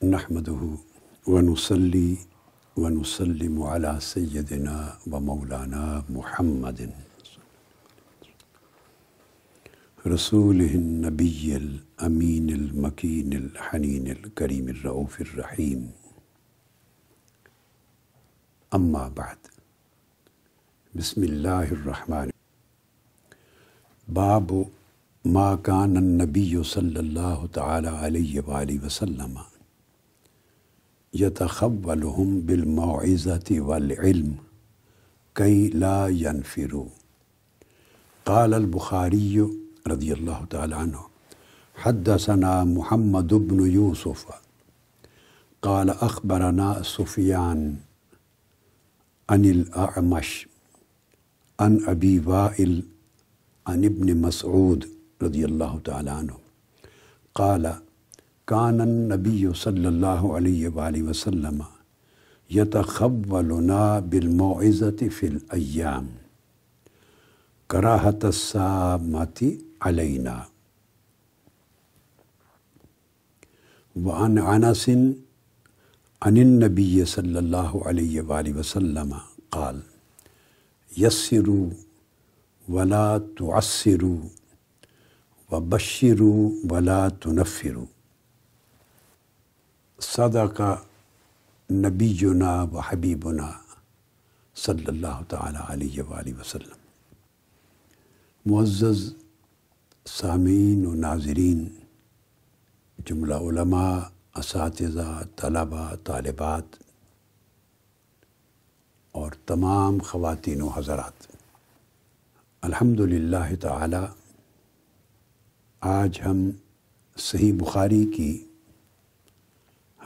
نحمده ونصلي ونسلم على سيدنا ومولانا محمد. رسوله النبي الأمين المكين الحنين الكريم الرؤوف الرحيم. أما بعد، بسم الله الرحمن باب ما كان النبي صلى الله تعالى عليه وآله وسلم يتخولهم بالموعظة والعلم كي لا ينفروا قال البخاري رضي الله تعالى عنه حدثنا محمد بن يوسف قال أخبرنا سفيان عن الأعمش عن أبي وائل عن ابن مسعود رضي الله تعالى عنه قال كان النبي صلى الله عليه وآله وسلم يتخولنا بالموعظة في الأيام كراهة السامة علينا وعن عنس عن النبي صلى الله عليه وآله وسلم قال يسروا ولا تعسروا وبشروا ولا تنفروا۔ صدق نبینا و حبیبنا صلی اللہ تعالیٰ علیہ وآلہ وسلم۔ معزز سامعین و ناظرین، جملہ علماء، اساتذہ، طلباء، طالبات اور تمام خواتین و حضرات۔ الحمد للہ تعالی، آج ہم صحیح بخاری کی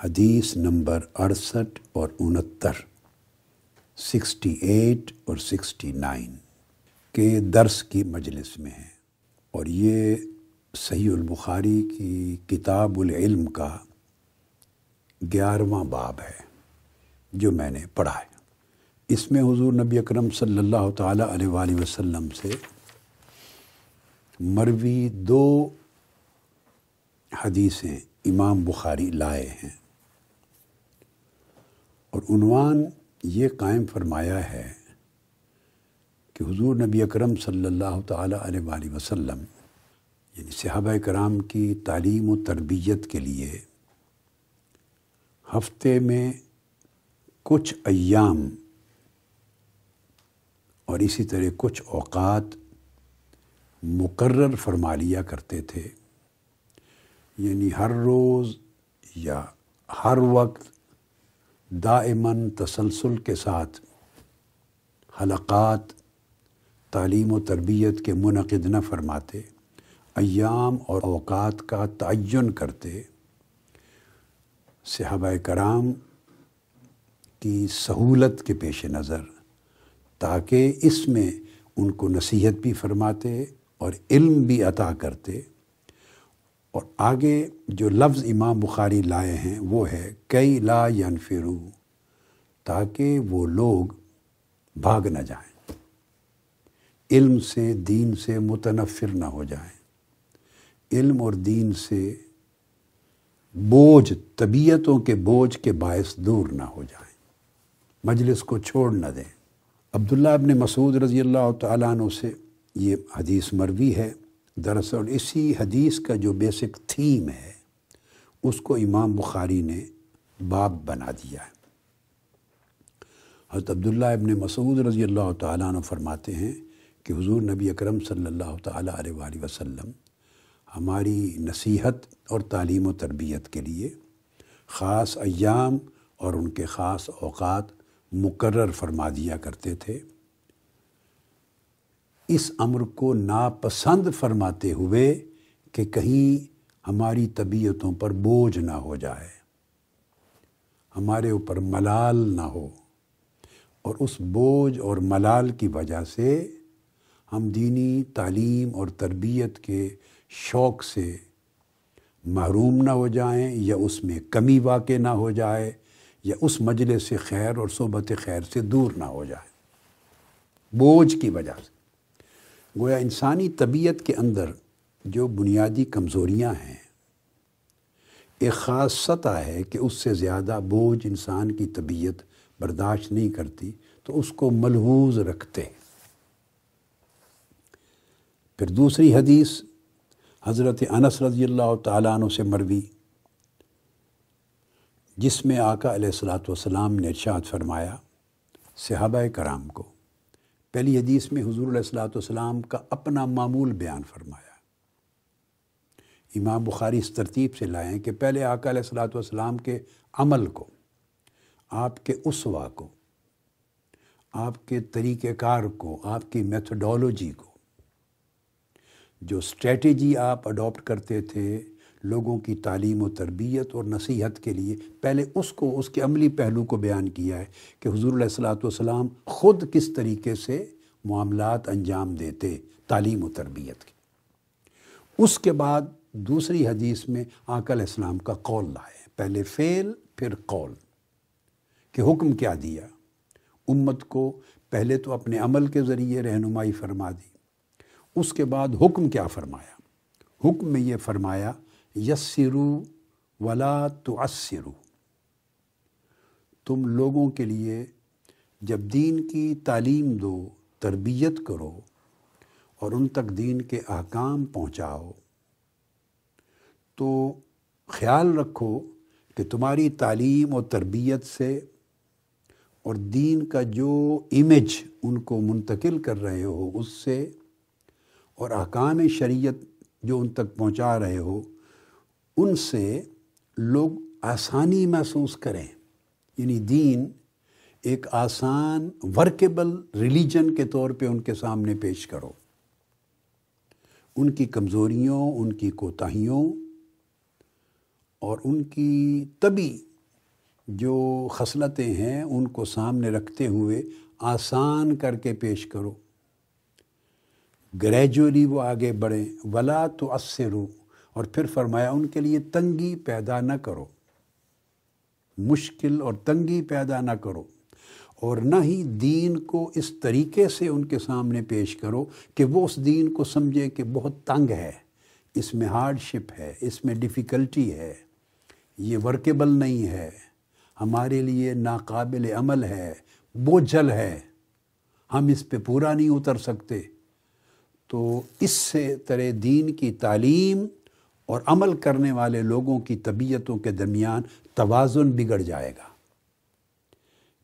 حدیث نمبر اڑسٹھ اور انہتر سکسٹی ایٹ اور سکسٹی نائن کے درس کی مجلس میں ہیں۔ اور یہ صحیح البخاری کی کتاب العلم کا گیارہواں باب ہے، جو میں نے پڑھا ہے۔ اس میں حضور نبی اکرم صلی اللہ تعالیٰ علیہ وآلہ وسلم سے مروی دو حدیثیں امام بخاری لائے ہیں۔ اور عنوان یہ قائم فرمایا ہے کہ حضور نبی اکرم صلی اللہ تعالیٰ علیہ وآلہ وسلم یعنی صحابہ کرام کی تعلیم و تربیت کے لیے ہفتے میں کچھ ایام اور اسی طرح کچھ اوقات مقرر فرما لیا کرتے تھے یعنی ہر روز یا ہر وقت دائماً تسلسل کے ساتھ حلقات، تعلیم و تربیت کے منعقد نہ فرماتے، ایام اور اوقات کا تعین کرتے، صحابہ کرام کی سہولت کے پیش نظر، تاکہ اس میں ان کو نصیحت بھی فرماتے اور علم بھی عطا کرتے۔ اور آگے جو لفظ امام بخاری لائے ہیں وہ ہے، کئی لا ینفرو، تاکہ وہ لوگ بھاگ نہ جائیں۔ علم سے، دین سے متنفر نہ ہو جائیں۔ علم اور دین سے بوجھ، طبیعتوں کے بوجھ کے باعث دور نہ ہو جائیں۔ مجلس کو چھوڑ نہ دیں۔ عبداللہ ابن مسعود رضی اللہ تعالیٰ عنہ سے یہ حدیث مروی ہے۔ دراصل اسی حدیث کا جو بیسک تھیم ہے، اس کو امام بخاری نے باب بنا دیا ہے۔ حضرت عبداللہ ابن مسعود رضی اللہ تعالیٰ عنہ فرماتے ہیں کہ حضور نبی اکرم صلی اللہ تعالیٰ علیہ وآلہ وسلم ہماری نصیحت اور تعلیم و تربیت کے لیے خاص ایام اور ان کے خاص اوقات مقرر فرما دیا کرتے تھے۔ اس امر کو ناپسند فرماتے ہوئے کہ کہیں ہماری طبیعتوں پر بوجھ نہ ہو جائے، ہمارے اوپر ملال نہ ہو۔ اور اس بوجھ اور ملال کی وجہ سے ہم دینی تعلیم اور تربیت کے شوق سے محروم نہ ہو جائیں، یا اس میں کمی واقع نہ ہو جائے، یا اس مجلس سے خیر اور صحبت خیر سے دور نہ ہو جائے۔ بوجھ کی وجہ سے۔ گویا انسانی طبیعت کے اندر جو بنیادی کمزوریاں ہیں، ایک خاص سطح ہے کہ اس سے زیادہ بوجھ انسان کی طبیعت برداشت نہیں کرتی، تو اس کو ملحوظ رکھتے پھر دوسری حدیث حضرت انس رضی اللہ تعالیٰ عنہ سے مروی، جس میں آقا علیہ السلاۃ والسلام نے ارشاد فرمایا، صحابہ کرام کو پہلی حدیث میں حضور علیہ السلاۃ والسلام کا اپنا معمول بیان فرمایا امام بخاری اس ترتیب سے لائیں کہ پہلے آقا علیہ السلاۃ والسلام کے عمل کو، آپ کے اسوا کو، آپ کے طریقہ کار کو، آپ کی میتھڈولوجی کو، جو اسٹریٹجی آپ اڈاپٹ کرتے تھے لوگوں کی تعلیم و تربیت اور نصیحت کے لیے پہلے اس کو، اس کے عملی پہلو کو بیان کیا ہے کہ حضور علیہ السلاۃ والسلام خود کس طریقے سے معاملات انجام دیتے تعلیم و تربیت کی اس کے بعد دوسری حدیث میں آقا علیہ السلام کا قول لائے۔ پہلے فعل، پھر قول۔ کہ حکم کیا دیا؟ امت کو پہلے تو اپنے عمل کے ذریعے رہنمائی فرما دی۔ اس کے بعد حکم کیا فرمایا؟ حکم میں یہ فرمایا یسرو ولا تو تم لوگوں کے لیے جب دین کی تعلیم دو، تربیت کرو اور ان تک دین کے احکام پہنچاؤ۔ تو خیال رکھو کہ تمہاری تعلیم اور تربیت سے اور دین کا جو امیج ان کو منتقل کر رہے ہو، اس سے اور احکام شریعت جو ان تک پہنچا رہے ہو ان سے لوگ آسانی محسوس کریں۔ یعنی دین ایک آسان ورکیبل ریلیجن کے طور پہ ان کے سامنے پیش کرو۔ ان کی کمزوریوں، ان کی کوتاہیوں اور ان کی طبی جو خصلتیں ہیں ان کو سامنے رکھتے ہوئے آسان کر کے پیش کرو۔ گریجولی وہ آگے بڑھیں۔ ولا تو اثرو اور پھر فرمایا ان کے لیے تنگی پیدا نہ کرو۔ مشکل اور تنگی پیدا نہ کرو۔ اور نہ ہی دین کو اس طریقے سے ان کے سامنے پیش کرو کہ وہ اس دین کو سمجھے کہ بہت تنگ ہے۔ اس میں ہارڈ شپ ہے، اس میں ڈیفیکلٹی ہے۔ یہ ورکیبل نہیں ہے۔ ہمارے لیے ناقابل عمل ہے۔ بوجھل ہے۔ ہم اس پہ پورا نہیں اتر سکتے۔ تو اس سے طرح دین کی تعلیم اور عمل کرنے والے لوگوں کی طبیعتوں کے درمیان توازن بگڑ جائے گا۔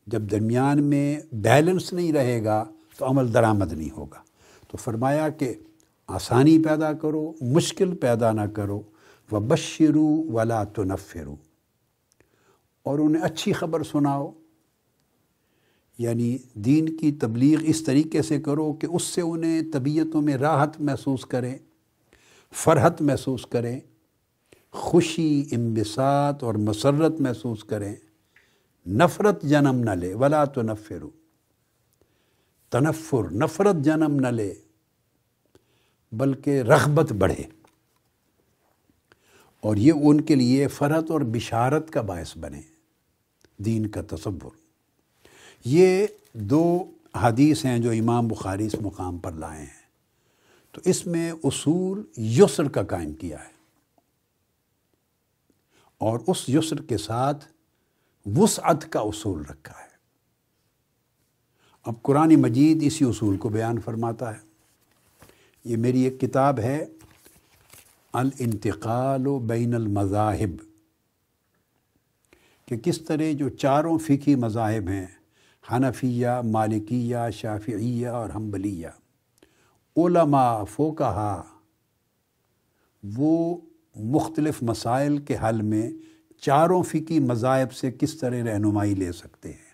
جب درمیان میں بیلنس نہیں رہے گا تو عمل درآمد نہیں ہوگا۔ تو فرمایا کہ آسانی پیدا کرو، مشکل پیدا نہ کرو۔ و بشرو ولا تو نفرو اور انہیں اچھی خبر سناؤ۔ یعنی دین کی تبلیغ اس طریقے سے کرو کہ اس سے انہیں طبیعتوں میں راحت محسوس کریں۔ فرحت محسوس کریں، خوشی امبساط اور مسرت محسوس کریں۔ نفرت جنم نہ لے، ولا تو نفرو تنفر، نفرت جنم نہ لے، بلکہ رغبت بڑھے۔ اور یہ ان کے لیے فرحت اور بشارت کا باعث بنے۔ دین کا تصور۔ یہ دو حدیث ہیں جو امام بخاری اس مقام پر لائے ہیں۔ تو اس میں اصول یسر کا قائم کیا ہے۔ اور اس یسر کے ساتھ وسعت کا اصول رکھا ہے۔ اب قرآن مجید اسی اصول کو بیان فرماتا ہے۔ یہ میری ایک کتاب ہے۔ الانتقال و بین المذاہب۔ کہ کس طرح جو چاروں فقی مذاہب ہیں، حنفیہ، مالکیہ، شافعیہ اور حنبلیہ۔ علماء فوکہ وہ مختلف مسائل کے حل میں چاروں فقی مذاہب سے کس طرح رہنمائی لے سکتے ہیں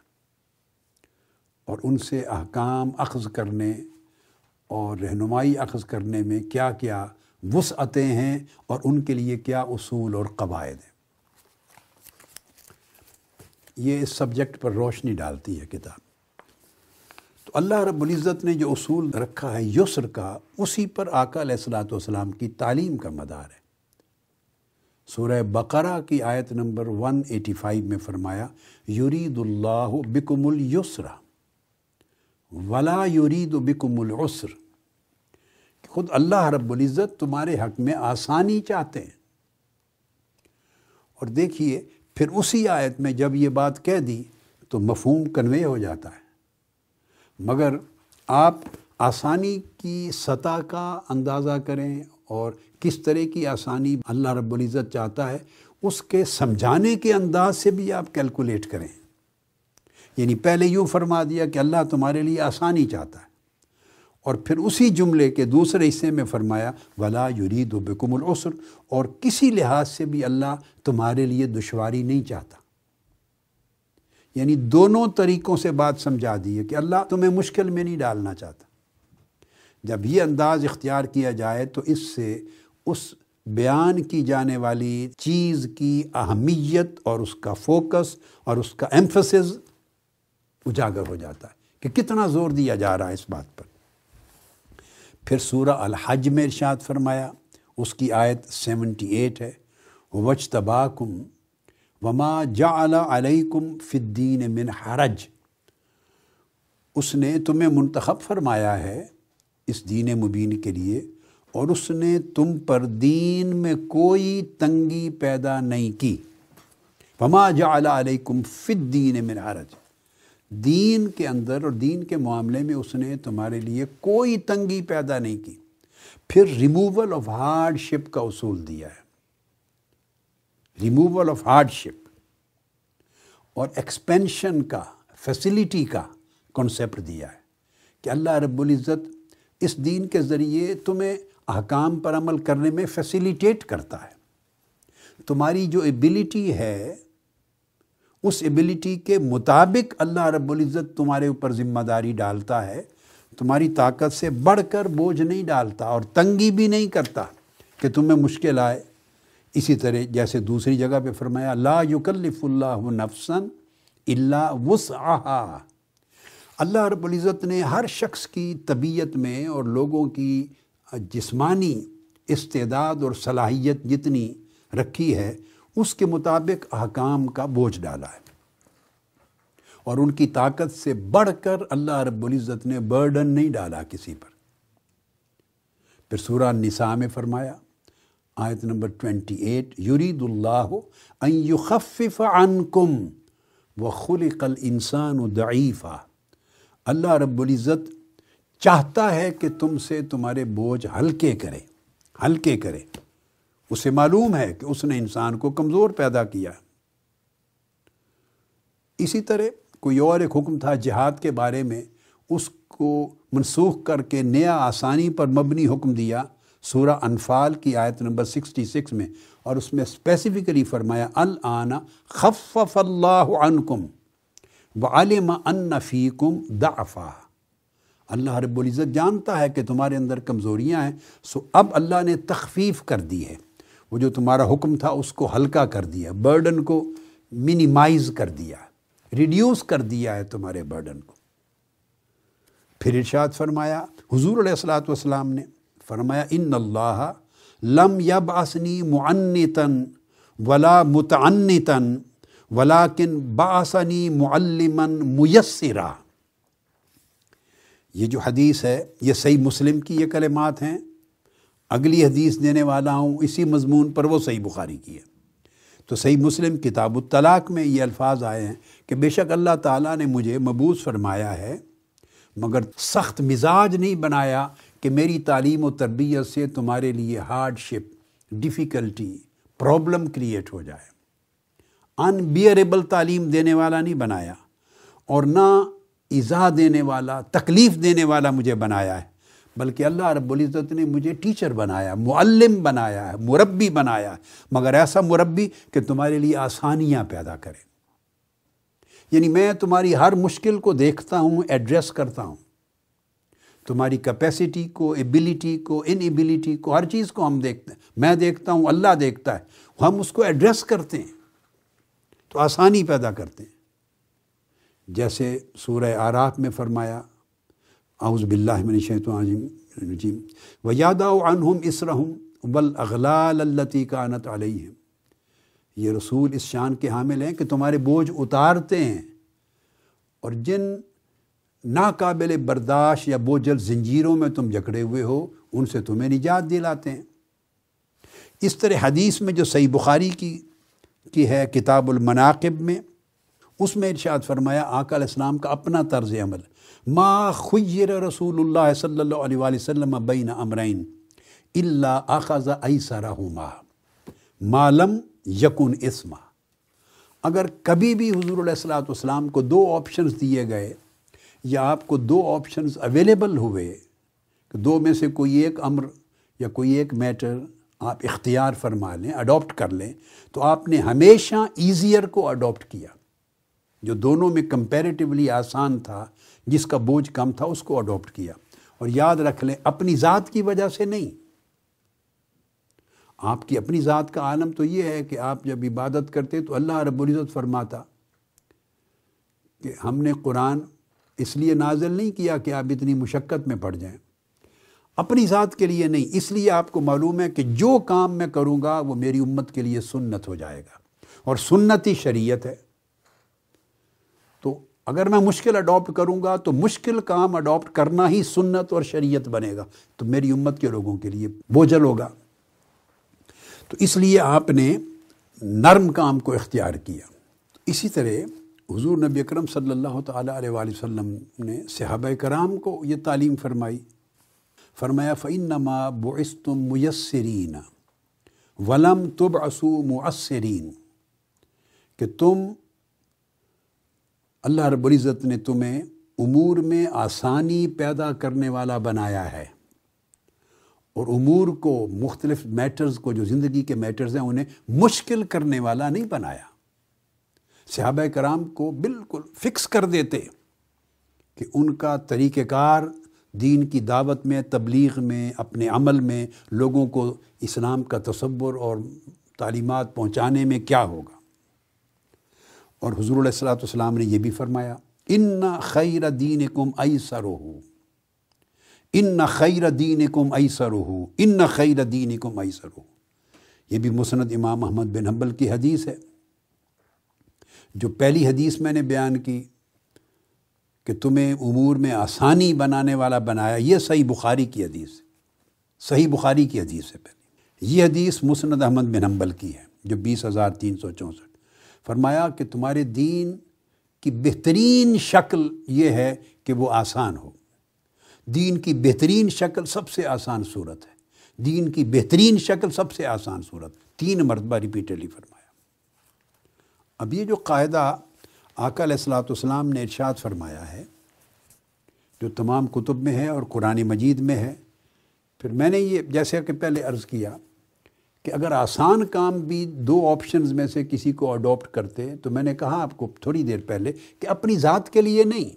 اور ان سے احکام اخذ کرنے اور رہنمائی اخذ کرنے میں کیا کیا وسعتیں ہیں اور ان کے لیے کیا اصول اور قواعد ہیں۔ یہ اس سبجیکٹ پر روشنی ڈالتی ہے کتاب۔ اللہ رب العزت نے جو اصول رکھا ہے یسر کا، اسی پر آقا علیہ السلاۃ والسلام کی تعلیم کا مدار ہے۔ سورہ بقرہ کی آیت نمبر 185 میں فرمایا، یرید اللہ بکم السرا ولا یرید بکم العسر۔ خود اللہ رب العزت تمہارے حق میں آسانی چاہتے ہیں۔ اور دیکھیے، پھر اسی آیت میں جب یہ بات کہہ دی تو مفہوم کنوے ہو جاتا ہے۔ مگر آپ آسانی کی سطح کا اندازہ کریں اور کس طرح کی آسانی اللہ رب العزت چاہتا ہے، اس کے سمجھانے کے انداز سے بھی آپ کیلکولیٹ کریں۔ یعنی پہلے یوں فرما دیا کہ اللہ تمہارے لیے آسانی چاہتا ہے۔ اور پھر اسی جملے کے دوسرے حصے میں فرمایا، ولا یرید و بکم العسر۔ اور کسی لحاظ سے بھی اللہ تمہارے لیے دشواری نہیں چاہتا۔ یعنی دونوں طریقوں سے بات سمجھا دی ہے کہ اللہ تمہیں مشکل میں نہیں ڈالنا چاہتا۔ جب یہ انداز اختیار کیا جائے تو اس سے اس بیان کی جانے والی چیز کی اہمیت اور اس کا فوکس اور اس کا ایمفسز اجاگر ہو جاتا ہے کہ کتنا زور دیا جا رہا ہے اس بات پر۔ پھر سورہ الحج میں ارشاد فرمایا، اس کی آیت سیونٹی ایٹ ہے وچ تباکم وما جعل علیکم فی الدین من حرج۔ اس نے تمہیں منتخب فرمایا ہے اس دین مبین کے لیے، اور اس نے تم پر دین میں کوئی تنگی پیدا نہیں کی۔ وما جعل علیکم فی الدین من حرج۔ دین کے اندر اور دین کے معاملے میں اس نے تمہارے لیے کوئی تنگی پیدا نہیں کی۔ پھر ریموول آف ہارڈ شپ کا اصول دیا ہے۔ ریموول آف ہارڈ شپ اور ایکسپینشن کا فیسلٹی کا کنسیپٹ دیا ہے کہ اللہ رب العزت اس دین کے ذریعے تمہیں احکام پر عمل کرنے میں فیسیلیٹیٹ کرتا ہے۔ تمہاری جو ایبلٹی ہے، اس ایبلٹی کے مطابق اللہ رب العزت تمہارے اوپر ذمہ داری ڈالتا ہے۔ تمہاری طاقت سے بڑھ کر بوجھ نہیں ڈالتا اور تنگی بھی نہیں کرتا کہ تمہیں مشکل آئے۔ اسی طرح جیسے دوسری جگہ پہ فرمایا، لا یکلف اللہ نفسن اللہ وسعہا۔ اللہ رب العزت نے ہر شخص کی طبیعت میں اور لوگوں کی جسمانی استعداد اور صلاحیت جتنی رکھی ہے، اس کے مطابق احکام کا بوجھ ڈالا ہے۔ اور ان کی طاقت سے بڑھ کر اللہ رب العزت نے برڈن نہیں ڈالا کسی پر۔ پھر سورہ نساء میں فرمایا آیت نمبر ٹوینٹی ایٹ یرید اللہ ان یخفف عنکم وخلق الانسان ضعیفا۔ اللہ رب العزت چاہتا ہے کہ تم سے تمہارے بوجھ ہلکے کرے ہلکے کرے۔ اسے معلوم ہے کہ اس نے انسان کو کمزور پیدا کیا۔ اسی طرح کوئی اور ایک حکم تھا جہاد کے بارے میں، اس کو منسوخ کر کے نیا آسانی پر مبنی حکم دیا۔ سورہ انفال کی آیت نمبر سکسٹی سکس میں، اور اس میں اسپیسیفکلی فرمایا الآنا خفف اللہ عنکم وعلم ان فیکم ضعفا۔ اللہ رب العزت جانتا ہے کہ تمہارے اندر کمزوریاں ہیں، سو اب اللہ نے تخفیف کر دی ہے۔ وہ جو تمہارا حکم تھا، اس کو ہلکا کر دیا برڈن کو منیمائز کر دیا ریڈیوس کر دیا ہے تمہارے برڈن کو۔ پھر ارشاد فرمایا، حضور علیہ السلاۃ والسلام نے فرمایا، ان اللہ لم یب آسنی معنتاً ولا متعنتاً ولاکن باسنی معلمن میسرا. یہ جو حدیث ہے، یہ صحیح مسلم کی یہ کلمات ہیں، اگلی حدیث دینے والا ہوں، اسی مضمون پر وہ صحیح بخاری کی ہے۔ تو صحیح مسلم کتاب الطلاق میں یہ الفاظ آئے ہیں کہ بے شک اللہ تعالیٰ نے مجھے مبوس فرمایا ہے مگر سخت مزاج نہیں بنایا کہ میری تعلیم و تربیت سے تمہارے لیے hardship difficulty problem create ہو جائے۔ ان بیئریبل تعلیم دینے والا نہیں بنایا اور نہ ایزا دینے والا، تکلیف دینے والا مجھے بنایا ہے، بلکہ اللہ رب العزت نے مجھے ٹیچر بنایا، معلم بنایا ہے، مربی بنایا ہے۔ مگر ایسا مربی کہ تمہارے لیے آسانیاں پیدا کرے۔ یعنی میں تمہاری ہر مشکل کو دیکھتا ہوں ایڈریس کرتا ہوں۔ تمہاری کیپیسٹی کو ایبلٹی کو ان ایبلٹی کو، ہر چیز کو ہم دیکھتے ہیں۔ میں دیکھتا ہوں، اللہ دیکھتا ہے۔ ہم اس کو ایڈریس کرتے ہیں، تو آسانی پیدا کرتے ہیں۔ جیسے سورہ آراف میں فرمایا، اعوذ باللہ من الشیطان الرجیم ویاداؤ عنہم اسرہم والاغلال اللتی کانت علیہم یہ رسول اس شان کے حامل ہیں کہ تمہارے بوجھ اتارتے ہیں۔ اور جن ناقابل برداشت یا بوجھل زنجیروں میں تم جکڑے ہوئے ہو، ان سے تمہیں نجات دلاتے ہیں۔ اس طرح حدیث میں جو صحیح بخاری کی کی ہے کتاب المناقب میں، اس میں ارشاد فرمایا، آقا علیہ السلام کا اپنا طرز عمل، ما خیر رسول اللہ صلی اللہ علیہ وآلہ وسلم بین امرین اللہ آخذ ایسرہما مالم یکن اسما۔ اگر کبھی بھی حضور علیہ السلاۃ والسلام کو دو آپشنز دیے گئے یا آپ کو دو آپشنز اویلیبل ہوئے کہ دو میں سے کوئی ایک امر یا کوئی ایک میٹر آپ اختیار فرما لیں اڈاپٹ کر لیں، تو آپ نے ہمیشہ ایزیئر کو اڈاپٹ کیا۔ جو دونوں میں کمپیریٹیولی آسان تھا، جس کا بوجھ کم تھا، اس کو اڈاپٹ کیا۔ اور یاد رکھ لیں، اپنی ذات کی وجہ سے نہیں۔ آپ کی اپنی ذات کا عالم تو یہ ہے کہ آپ جب عبادت کرتے تو اللہ رب العزت فرماتا کہ ہم نے قرآن اس لیے نازل نہیں کیا کہ آپ اتنی مشقت میں پڑ جائیں۔ اپنی ذات کے لیے نہیں، اس لیے آپ کو معلوم ہے کہ جو کام میں کروں گا وہ میری امت کے لیے سنت ہو جائے گا۔ اور سنت ہی شریعت ہے۔ تو اگر میں مشکل اڈاپٹ کروں گا تو مشکل کام اڈاپٹ کرنا ہی سنت اور شریعت بنے گا۔ تو میری امت کے لوگوں کے لیے بوجھل ہوگا۔ تو اس لیے آپ نے نرم کام کو اختیار کیا۔ اسی طرح حضور نبی اکرم صلی اللہ تعالیٰ علیہ وآلہ وسلم نے صحابہ کرام کو یہ تعلیم فرمائی، فرمایا فعنما بعثتم میسرین ولم تب اسو مؤثرین کہ تم اللہ رب العزت نے تمہیں امور میں آسانی پیدا کرنے والا بنایا ہے اور امور کو، مختلف میٹرز کو، جو زندگی کے میٹرز ہیں، انہیں مشکل کرنے والا نہیں بنایا۔ صحابہ کرام کو بالکل فکس کر دیتے کہ ان کا طریقہ کار دین کی دعوت میں، تبلیغ میں، اپنے عمل میں لوگوں کو اسلام کا تصور اور تعلیمات پہنچانے میں کیا ہوگا۔ اور حضور علیہ السلاۃ والسلام نے یہ بھی فرمایا، ان خیر دین کم ائی ان خیر دین کم ائی ہو ان خیر دین کم ائی ہو یہ بھی مسند امام محمد بن حنبل کی حدیث ہے۔ جو پہلی حدیث میں نے بیان کی کہ تمہیں امور میں آسانی بنانے والا بنایا، یہ صحیح بخاری کی حدیث ہے۔ صحیح بخاری کی حدیث ہے پہلی۔ یہ حدیث مسند احمد بن حنبل کی ہے، جو بیس ہزار تین سو چونسٹھ۔ فرمایا کہ تمہارے دین کی بہترین شکل یہ ہے کہ وہ آسان ہو۔ دین کی بہترین شکل سب سے آسان صورت ہے۔ دین کی بہترین شکل سب سے آسان صورت۔ تین مرتبہ ریپیٹڈلی فرمایا۔ اب یہ جو قاعدہ آقا علیہ السلاۃ والسلام نے ارشاد فرمایا ہے، جو تمام کتب میں ہے اور قرآن مجید میں ہے، پھر میں نے یہ جیسے کہ پہلے عرض کیا کہ اگر آسان کام بھی دو آپشنز میں سے کسی کو اڈاپٹ کرتے، تو میں نے کہا آپ کو تھوڑی دیر پہلے کہ اپنی ذات کے لیے نہیں۔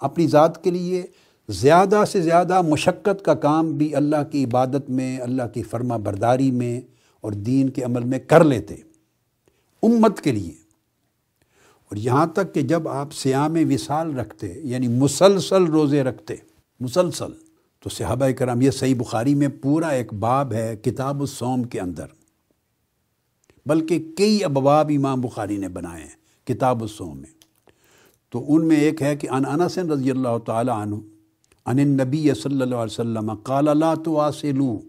اپنی ذات کے لیے زیادہ سے زیادہ مشقت کا کام بھی اللہ کی عبادت میں، اللہ کی فرما برداری میں اور دین کے عمل میں کر لیتے۔ امت کے لیے۔ اور یہاں تک کہ جب آپ سیام وصال رکھتے یعنی مسلسل روزے رکھتے، مسلسل، تو صحابہ کرام، یہ صحیح بخاری میں پورا ایک باب ہے کتاب السوم کے اندر۔ بلکہ کئی ابواب امام بخاری نے بنائے ہیں کتاب السوم میں۔ تو ان میں ایک ہے کہ ان انس رضی اللہ تعالیٰ عنہ ان نبی صلی اللہ علیہ وسلم قال، لا تواسلو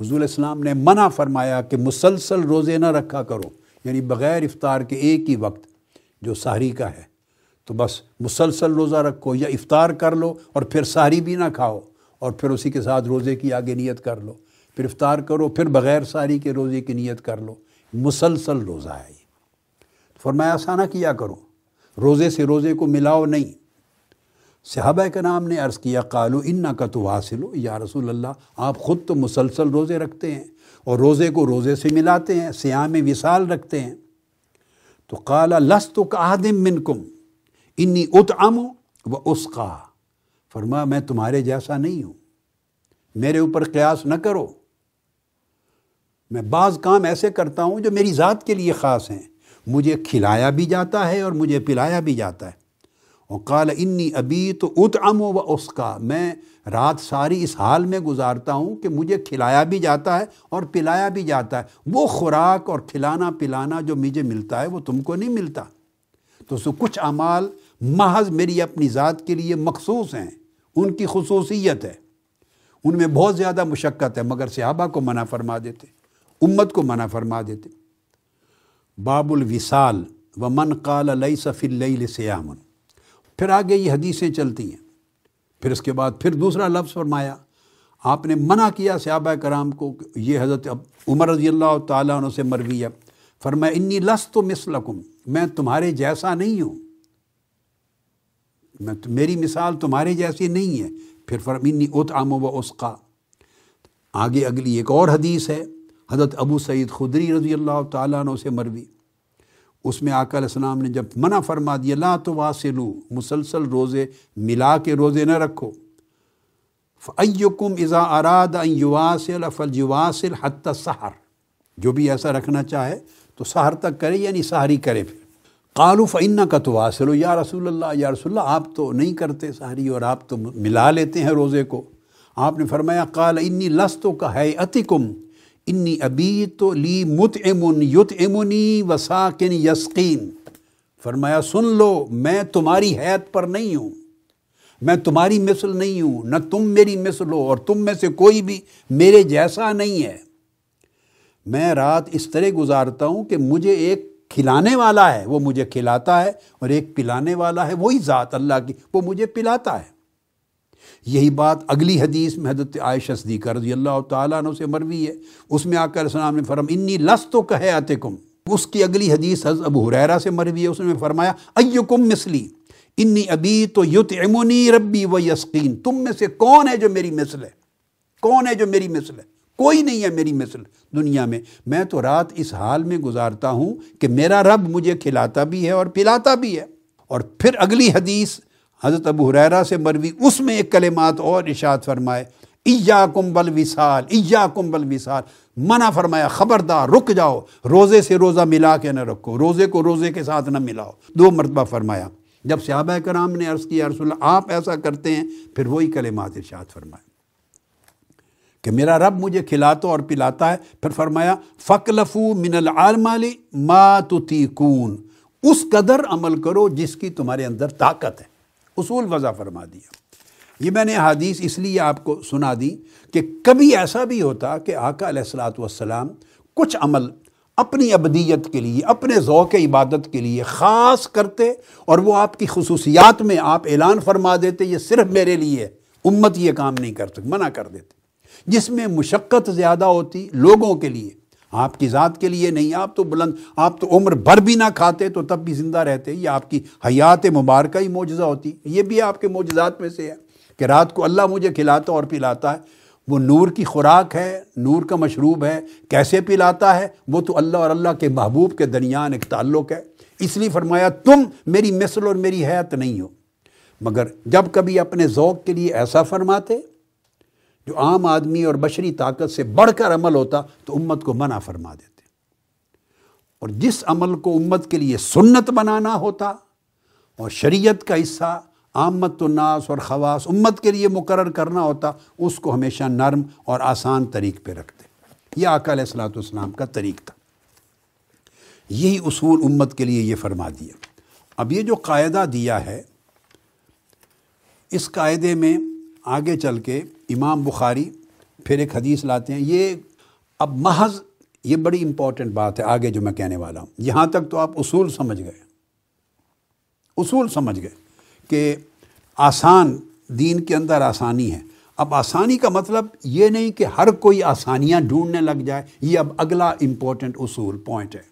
حضور السلام نے منع فرمایا کہ مسلسل روزے نہ رکھا کرو۔ یعنی بغیر افطار کے ایک ہی وقت جو سحری کا ہے، تو بس مسلسل روزہ رکھو یا افطار کر لو اور پھر سحری بھی نہ کھاؤ اور پھر اسی کے ساتھ روزے کی آگے نیت کر لو۔ پھر افطار کرو، پھر بغیر ساری کے روزے کی نیت کر لو۔ مسلسل روزہ ہے یہ۔ فرمایا، آسانہ کیا کرو؟ روزے سے روزے کو ملاؤ نہیں۔ صحابہ کے نام نے عرض کیا، قالو ان کا تو حاصل ہو یا رسول اللہ، آپ خود تو مسلسل روزے رکھتے ہیں۔ اور روزے کو روزے سے ملاتے ہیں سیام وصال رکھتے ہیں۔ تو قالا لس تو کادم من کم انی ات ام و اسقا۔ فرما میں تمہارے جیسا نہیں ہوں، میرے اوپر قیاس نہ کرو۔ میں بعض کام ایسے کرتا ہوں جو میری ذات کے لیے خاص ہیں۔ مجھے کھلایا بھی جاتا ہے اور مجھے پلایا بھی جاتا ہے۔ اور قال انی ابھی تو ات ام و اس کا میں رات ساری اس حال میں گزارتا ہوں کہ مجھے کھلایا بھی جاتا ہے اور پلایا بھی جاتا ہے۔ وہ خوراک اور کھلانا پلانا جو مجھے ملتا ہے وہ تم کو نہیں ملتا۔ تو سو کچھ اعمال محض میری اپنی ذات کے لیے مخصوص ہیں، ان کی خصوصیت ہے۔ ان میں بہت زیادہ مشقت ہے، مگر صحابہ کو منع فرما دیتے، امت کو منع فرما دیتے۔ باب الوصال و من قال علیہ صف اللیل سیامن پھر آگے یہ حدیثیں چلتی ہیں۔ پھر اس کے بعد پھر دوسرا لفظ فرمایا، آپ نے منع کیا صحابہ کرام کو یہ حضرت عمر رضی اللہ تعالیٰ عنہ سے مروی ہے۔ فرمایا، انی لس تو مسلکم میں تمہارے جیسا نہیں ہوں۔ میں میری مثال تمہارے جیسی نہیں ہے۔ پھر فرم انی ات عام و اسقا آگے اگلی ایک اور حدیث ہے، حضرت ابو سعید خدری رضی اللہ تعالیٰ عنہ سے مروی۔ اس میں آقا علیہ السلام نے جب منع فرما دیا، لا تو واصلو مسلسل روزے ملا کے روزے نہ رکھو۔ فعیکم ازا اراد یواصل فلجواصل حت سحر جو بھی ایسا رکھنا چاہے تو سحر تک کرے یعنی سحری کرے پھر۔ قالو فعنا کا تو واصل یا رسول اللہ، یا رسول اللہ، آپ تو نہیں کرتے سحری اور آپ تو ملا لیتے ہیں روزے کو۔ آپ نے فرمایا، قال انی لستوں کا ہے اتکم انی ابی تو لی مت امن یت امنی وساکن یسقین۔ فرمایا، سن لو، میں تمہاری حیت پر نہیں ہوں۔ میں تمہاری مثل نہیں ہوں، نہ تم میری مثل ہو، اور تم میں سے کوئی بھی میرے جیسا نہیں ہے۔ میں رات اس طرح گزارتا ہوں کہ مجھے ایک کھلانے والا ہے، وہ مجھے کھلاتا ہے، اور ایک پلانے والا ہے، وہی ذات اللہ کی، وہ مجھے پلاتا ہے۔ یہی بات اگلی حدیث میں حضرت عائشہ صدیقہ رضی اللہ تعالیٰ عنہ سے مروی ہے۔ اس میں آ کر السلام نے فرم انی لس تو کہے آتے کم اس کی اگلی حدیث حضرت ابو حریرہ سے مروی ہے۔ اس نے فرمایا، ایکم مثلی، انی ابی تو یت امنی ربی و یسقین تم میں سے کون ہے جو میری مثل ہے؟ کون ہے جو میری مثل ہے؟ کوئی نہیں ہے میری مثل دنیا میں۔ میں تو رات اس حال میں گزارتا ہوں کہ میرا رب مجھے کھلاتا بھی ہے اور پلاتا بھی ہے۔ اور پھر اگلی حدیث حضرت ابو حریرہ سے مروی، اس میں ایک کلمات اور اشاد فرمائے ایا کم بل وصال ایا کم بل منع فرمایا، خبردار، رک جاؤ، روزے سے روزہ ملا کے نہ رکھو، روزے کو روزے کے ساتھ نہ ملاؤ دو مرتبہ فرمایا، جب صحابہ کرام نے عرض کیا رسول اللہ، آپ ایسا کرتے ہیں پھر وہی کلمات ارشاد فرمائے، کہ میرا رب مجھے کھلاتا اور پلاتا ہے۔ پھر فرمایا فقلفو من العالمالی ما تتیکون اس قدر عمل کرو جس کی تمہارے اندر طاقت ہے۔ اصول وضع فرما دیا۔ یہ میں نے حدیث اس لیے آپ کو سنا دی کہ کبھی ایسا بھی ہوتا کہ آقا علیہ السلاۃ والسلام کچھ عمل اپنی ابدیت کے لیے، اپنے ذوق عبادت کے لیے خاص کرتے اور وہ آپ کی خصوصیات میں آپ اعلان فرما دیتے، یہ صرف میرے لیے، امت یہ کام نہیں کر سکتے منع کر دیتے۔ جس میں مشقت زیادہ ہوتی لوگوں کے لیے آپ کی ذات کے لیے نہیں، آپ تو بلند، آپ تو عمر بھر بھی نہ کھاتے تو تب بھی زندہ رہتے، یہ آپ کی حیات مبارکہ ہی معجزہ ہوتی۔ یہ بھی آپ کے معجزات میں سے ہے کہ رات کو اللہ مجھے کھلاتا اور پلاتا ہے۔ وہ نور کی خوراک ہے، نور کا مشروب ہے۔ کیسے پلاتا ہے؟ وہ تو اللہ اور اللہ کے محبوب کے درمیان ایک تعلق ہے۔ اس لیے فرمایا، تم میری مثل اور میری حیات نہیں ہو۔ مگر جب کبھی اپنے ذوق کے لیے ایسا فرماتے جو عام آدمی اور بشری طاقت سے بڑھ کر عمل ہوتا تو امت کو منع فرما دیتے۔ اور جس عمل کو امت کے لیے سنت بنانا ہوتا اور شریعت کا حصہ آمت الناس اور خواص امت کے لیے مقرر کرنا ہوتا، اس کو ہمیشہ نرم اور آسان طریق پہ رکھتے۔ یہ آقا علیہ السلاۃ والسلام کا طریق تھا۔ یہی اصول امت کے لیے یہ فرما دیا۔ اب یہ جو قاعدہ دیا ہے، اس قاعدے میں آگے چل کے امام بخاری پھر ایک حدیث لاتے ہیں، یہ اب محض یہ بڑی امپورٹنٹ بات ہے، آگے جو میں کہنے والا ہوں۔ یہاں تک تو آپ اصول سمجھ گئے۔ اصول سمجھ گئے کہ آسان دین کے اندر آسانی ہے۔ اب آسانی کا مطلب یہ نہیں کہ ہر کوئی آسانیاں ڈھونڈنے لگ جائے، یہ اب اگلا امپورٹنٹ اصول پوائنٹ ہے۔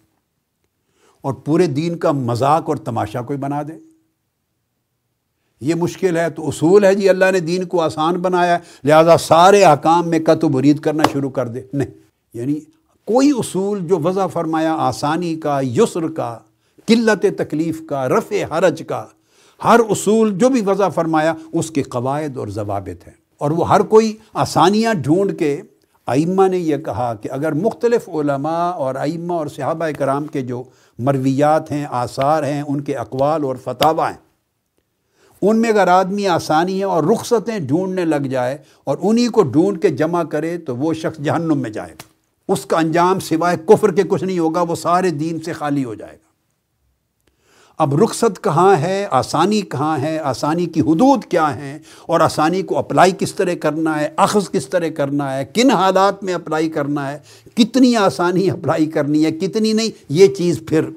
اور پورے دین کا مذاق اور تماشا کوئی بنا دے۔ یہ مشکل ہے، تو اصول ہے جی اللہ نے دین کو آسان بنایا لہذا سارے حکام میں قط و برید کرنا شروع کر دے۔ نہیں یعنی کوئی اصول جو وضع فرمایا آسانی کا، یسر کا، قلت تکلیف کا، رفع حرج کا، ہر اصول جو بھی وضع فرمایا، اس کے قواعد اور ضوابط ہیں۔ اور وہ ہر کوئی آسانیاں ڈھونڈ کے ائمہ نے یہ کہا کہ اگر مختلف علماء اور ائمہ اور صحابہ کرام کے جو مرویات ہیں، آثار ہیں، ان کے اقوال اور فتح ہیں ان میں اگر آدمی آسانی ہے اور رخصتیں ڈھونڈنے لگ جائے اور انہی کو ڈھونڈ کے جمع کرے تو وہ شخص جہنم میں جائے گا۔ اس کا انجام سوائے کفر کے کچھ نہیں ہوگا، وہ سارے دین سے خالی ہو جائے گا۔ اب رخصت کہاں ہے، آسانی کہاں ہے، آسانی کی حدود کیا ہیں اور آسانی کو اپلائی کس طرح کرنا ہے، اخذ کس طرح کرنا ہے، کن حالات میں اپلائی کرنا ہے، کتنی آسانی اپلائی کرنی ہے، کتنی نہیں، یہ چیز پھر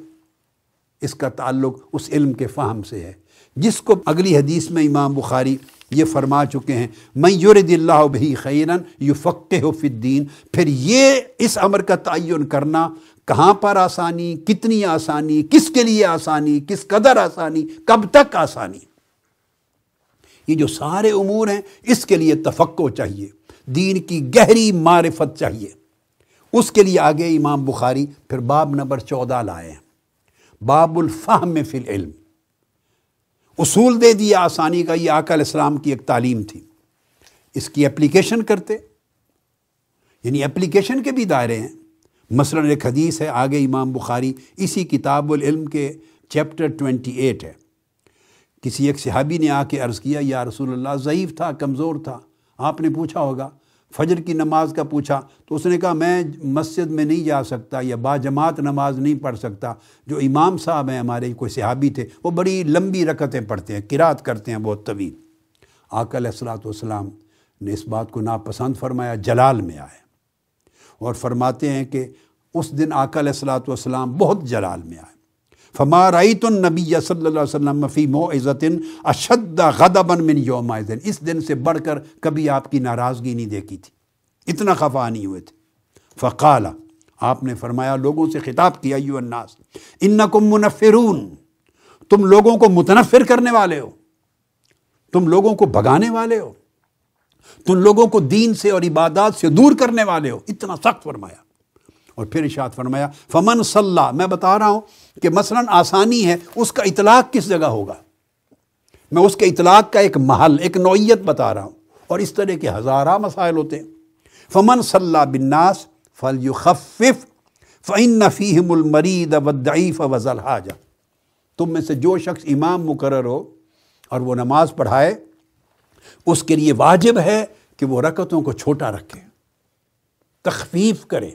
اس کا تعلق اس علم کے فہم سے ہے۔ جس کو اگلی حدیث میں امام بخاری یہ فرما چکے ہیں میں یورد اللہ بھئی خیرن یو فقہ فی الدین پھر یہ اس امر کا تعین کرنا کہاں پر آسانی، کتنی آسانی، کس کے لیے آسانی، کس قدر آسانی، کب تک آسانی۔ یہ جو سارے امور ہیں، اس کے لیے تفقع چاہیے، دین کی گہری معرفت چاہیے۔ اس کے لیے آگے امام بخاری پھر باب نمبر چودہ لائے ہیں۔ باب الفہم فی العلم۔ اصول دے دیا آسانی کا، یہ آقا علیہ السلام کی ایک تعلیم تھی۔ اس کی اپلیکیشن کرتے۔ یعنی اپلیکیشن کے بھی دائرے ہیں۔ مثلا ایک حدیث ہے، آگے امام بخاری، اسی کتاب العلم کے چیپٹر ٹوینٹی ایٹ ہے۔ کسی ایک صحابی نے آ کے عرض کیا، یا رسول اللہ، ضعیف تھا، کمزور تھا۔ آپ نے پوچھا ہوگا فجر کی نماز کا پوچھا تو اس نے کہا، میں مسجد میں نہیں جا سکتا یا با جماعت نماز نہیں پڑھ سکتا۔ جو امام صاحب ہیں ہمارے، کوئی صحابی تھے، وہ بڑی لمبی رکتیں پڑھتے ہیں کراط کرتے ہیں بہت طویل۔ آکل السلاۃ والسلام نے اس بات کو ناپسند فرمایا، جلال میں آئے اور فرماتے ہیں کہ اس دن آقا علیہ السلاۃ والسلام بہت جلال میں آئے۔ فما رعیت النبی صلی اللہ علیہ وسلم فی موعظت اشد غضبا من یوم اس دن سے بڑھ کر کبھی آپ کی ناراضگی نہیں دیکھی تھی۔ اتنا خفا نہیں ہوئے تھے۔ فقال، آپ نے فرمایا، لوگوں سے خطاب کیا یو الناس انکم منفرون۔ تم لوگوں کو متنفر کرنے والے ہو۔ تم لوگوں کو بگانے والے ہو۔ تم لوگوں کو دین سے اور عبادات سے دور کرنے والے ہو۔ اتنا سخت فرمایا۔ اور پھر اشاد فرمایا، فمن صلاح میں بتا رہا ہوں کہ مثلا آسانی ہے، اس کا اطلاق کس جگہ ہوگا؟ میں اس کے اطلاق کا ایک محل، ایک نوعیت بتا رہا ہوں، اور اس طرح کے ہزارہ مسائل ہوتے ہیں۔ فمن صلاح بناس فل یو فعن نفیم المرید ودعیف وزل حاجہ تم میں سے جو شخص امام مقرر ہو اور وہ نماز پڑھائے، اس کے لیے واجب ہے کہ وہ رکتوں کو چھوٹا رکھے، تخفیف کرے۔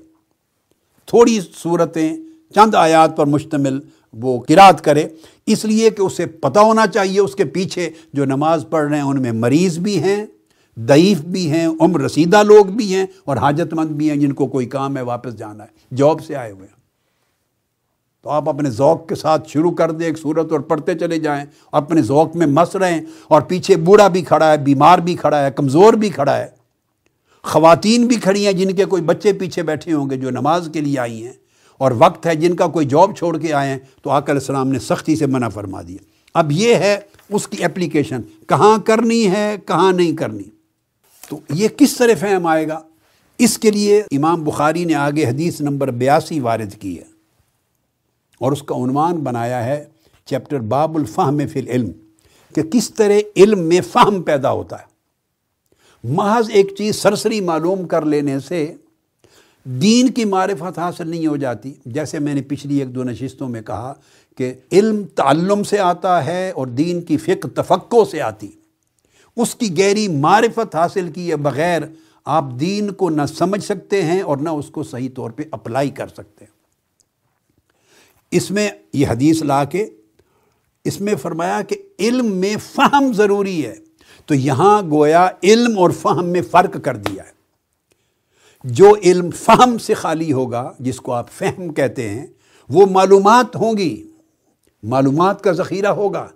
تھوڑی صورتیں، چند آیات پر مشتمل وہ قرات کرے۔ اس لیے کہ اسے پتہ ہونا چاہیے، اس کے پیچھے جو نماز پڑھ رہے ہیں، ان میں مریض بھی ہیں، ضعیف بھی ہیں، عمر رسیدہ لوگ بھی ہیں اور حاجت مند بھی ہیں، جن کو کوئی کام ہے، واپس جانا ہے، جاب سے آئے ہوئے ہیں۔ تو آپ اپنے ذوق کے ساتھ شروع کر دیں، ایک صورت اور پڑھتے چلے جائیں۔ اور اپنے ذوق میں مس رہیں اور پیچھے بوڑھا بھی کھڑا ہے، بیمار بھی کھڑا ہے، کمزور بھی کھڑا ہے۔ خواتین بھی کھڑی ہیں جن کے کوئی بچے پیچھے بیٹھے ہوں گے جو نماز کے لیے آئی ہیں اور وقت ہے جن کا کوئی جاب چھوڑ کے آئے ہیں، تو آقا علیہ السلام نے سختی سے منع فرما دیا۔ اب یہ ہے اس کی اپلیکیشن، کہاں کرنی ہے، کہاں نہیں کرنی۔ تو یہ کس طرح فہم آئے گا؟ اس کے لیے امام بخاری نے آگے حدیث نمبر بیاسی وارد کی ہے اور اس کا عنوان بنایا ہے چیپٹر باب الفہم فی العلم، کہ کس طرح علم میں فہم پیدا ہوتا ہے۔ محض ایک چیز سرسری معلوم کر لینے سے دین کی معرفت حاصل نہیں ہو جاتی۔ جیسے میں نے پچھلی ایک دو نشستوں میں کہا کہ علم تعلم سے آتا ہے اور دین کی فقہ تفقع سے آتی۔ اس کی گہری معرفت حاصل کیے بغیر آپ دین کو نہ سمجھ سکتے ہیں اور نہ اس کو صحیح طور پہ اپلائی کر سکتے ہیں۔ اس میں یہ حدیث لا کے اس میں فرمایا کہ علم میں فہم ضروری ہے۔ تو یہاں گویا علم اور فہم میں فرق کر دیا ہے۔ جو علم فہم سے خالی ہوگا، جس کو آپ فہم کہتے ہیں، وہ معلومات ہوں گی۔ معلومات کا ذخیرہ ہوگا۔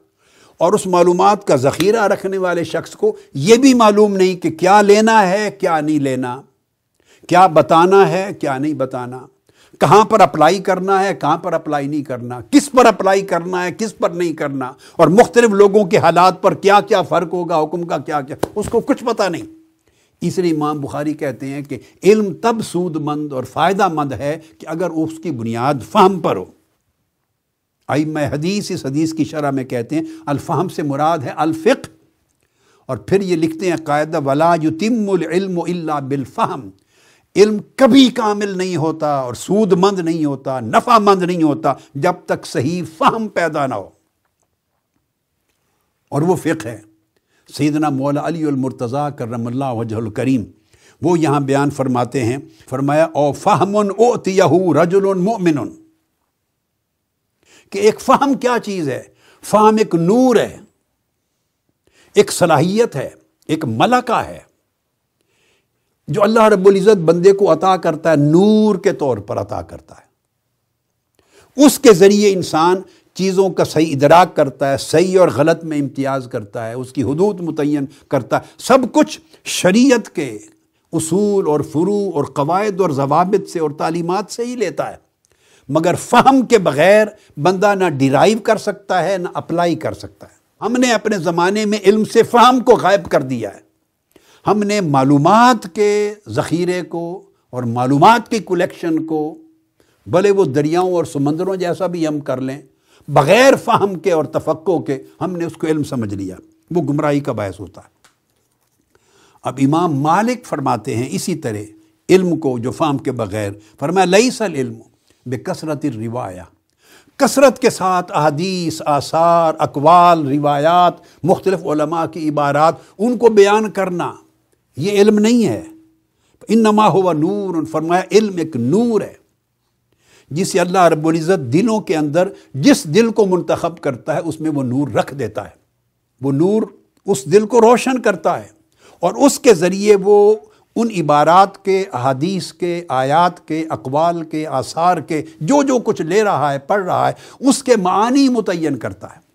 اور اس معلومات کا ذخیرہ رکھنے والے شخص کو یہ بھی معلوم نہیں کہ کیا لینا ہے، کیا نہیں لینا۔ کیا بتانا ہے، کیا نہیں بتانا۔ کہاں پر اپلائی کرنا ہے، کہاں پر اپلائی نہیں کرنا، کس پر اپلائی کرنا ہے، کس پر نہیں کرنا، اور مختلف لوگوں کے حالات پر کیا کیا فرق ہوگا، حکم کا کیا کیا، اس کو کچھ پتہ نہیں۔ اس لیے امام بخاری کہتے ہیں کہ علم تب سود مند اور فائدہ مند ہے کہ اگر اس کی بنیاد فہم پر ہو۔ آئی، میں حدیث، اس حدیث کی شرح میں کہتے ہیں، الفہم سے مراد ہے الفق اور پھر یہ لکھتے ہیں قاعدہ، ولا یتم العلم الا بالفہم۔ علم کبھی کامل نہیں ہوتا اور سود مند نہیں ہوتا، نفع مند نہیں ہوتا جب تک صحیح فہم پیدا نہ ہو۔ اور وہ فقہ ہے۔ سیدنا مولا علی المرتضیٰ کرم اللہ وجہ الکریم، وہ یہاں بیان فرماتے ہیں، فرمایا، او فہم او رجل مؤمن۔ کہ ایک فہم کیا چیز ہے؟ فہم ایک نور ہے، ایک صلاحیت ہے، ایک ملکہ ہے۔ جو اللہ رب العزت بندے کو عطا کرتا ہے، نور کے طور پر عطا کرتا ہے۔ اس کے ذریعے انسان چیزوں کا صحیح ادراک کرتا ہے، صحیح اور غلط میں امتیاز کرتا ہے، اس کی حدود متعین کرتا ہے۔ سب کچھ شریعت کے اصول اور فرو اور قواعد اور ضوابط سے اور تعلیمات سے ہی لیتا ہے۔ مگر فہم کے بغیر بندہ نہ ڈیرائیو کر سکتا ہے، نہ اپلائی کر سکتا ہے۔ ہم نے اپنے زمانے میں علم سے فہم کو غائب کر دیا ہے۔ ہم نے معلومات کے ذخیرے کو اور معلومات کی کلیکشن کو، بھلے وہ دریاؤں اور سمندروں جیسا بھی ہم کر لیں، بغیر فہم کے اور تفقع کے ہم نے اس کو علم سمجھ لیا۔ وہ گمراہی کا باعث ہوتا ہے۔ اب امام مالک فرماتے ہیں اسی طرح علم کو جو فہم کے بغیر، فرمایا لئی سل علم بے کثرت روایا کثرت کے ساتھ احادیث، آثار، اقوال، روایات، مختلف علماء کی عبارات، ان کو بیان کرنا۔ یہ علم نہیں ہے۔ انما ہوا نور، فرمایا علم ایک نور ہے، جسے اللہ رب العزت دلوں کے اندر جس دل کو منتخب کرتا ہے، اس میں وہ نور رکھ دیتا ہے۔ وہ نور اس دل کو روشن کرتا ہے اور اس کے ذریعے وہ ان عبارات کے، احادیث کے، آیات کے، اقوال کے، آثار کے، جو جو کچھ لے رہا ہے، پڑھ رہا ہے، اس کے معنی متعین کرتا ہے۔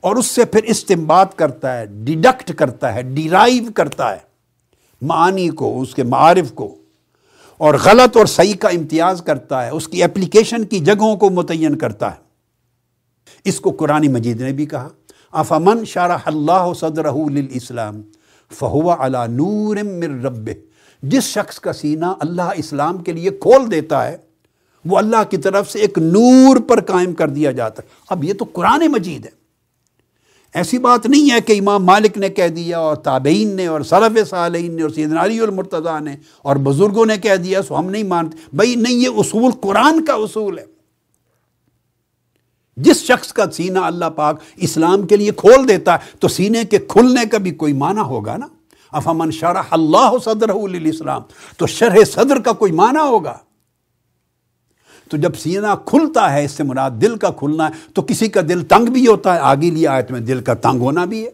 اور اس سے پھر استمباد کرتا ہے ڈیڈکٹ کرتا ہے ڈیرائیو کرتا ہے۔ معانی کو، اس کے معارف کو۔ اور غلط اور صحیح کا امتیاز کرتا ہے، اس کی اپلیکیشن کی جگہوں کو متعین کرتا ہے۔ اس کو قرآن مجید نے بھی کہا افامن شارح اللہ صدر اسلام فہو علا نور من رب جس شخص کا سینہ اللہ اسلام کے لیے کھول دیتا ہے، وہ اللہ کی طرف سے ایک نور پر قائم کر دیا جاتا ہے۔ اب یہ تو قرآن مجید ہے۔ ایسی بات نہیں ہے کہ امام مالک نے کہہ دیا اور تابعین نے اور صرف صالحین نے اور سیدنا علی المرتضیٰ نے اور بزرگوں نے کہہ دیا سو ہم نہیں مانتے۔ بھائی نہیں، یہ اصول قرآن کا اصول ہے۔ جس شخص کا سینہ اللہ پاک اسلام کے لیے کھول دیتا ہے، تو سینے کے کھلنے کا بھی کوئی معنی ہوگا نا؟ افامن شرح اللہ صدر اسلام تو شرح صدر کا کوئی معنی ہوگا؟ تو جب سینہ کھلتا ہے، اس سے مراد دل کا کھلنا ہے، تو کسی کا دل تنگ بھی ہوتا ہے۔ آگے لیا آیت میں دل کا تنگ ہونا بھی ہے۔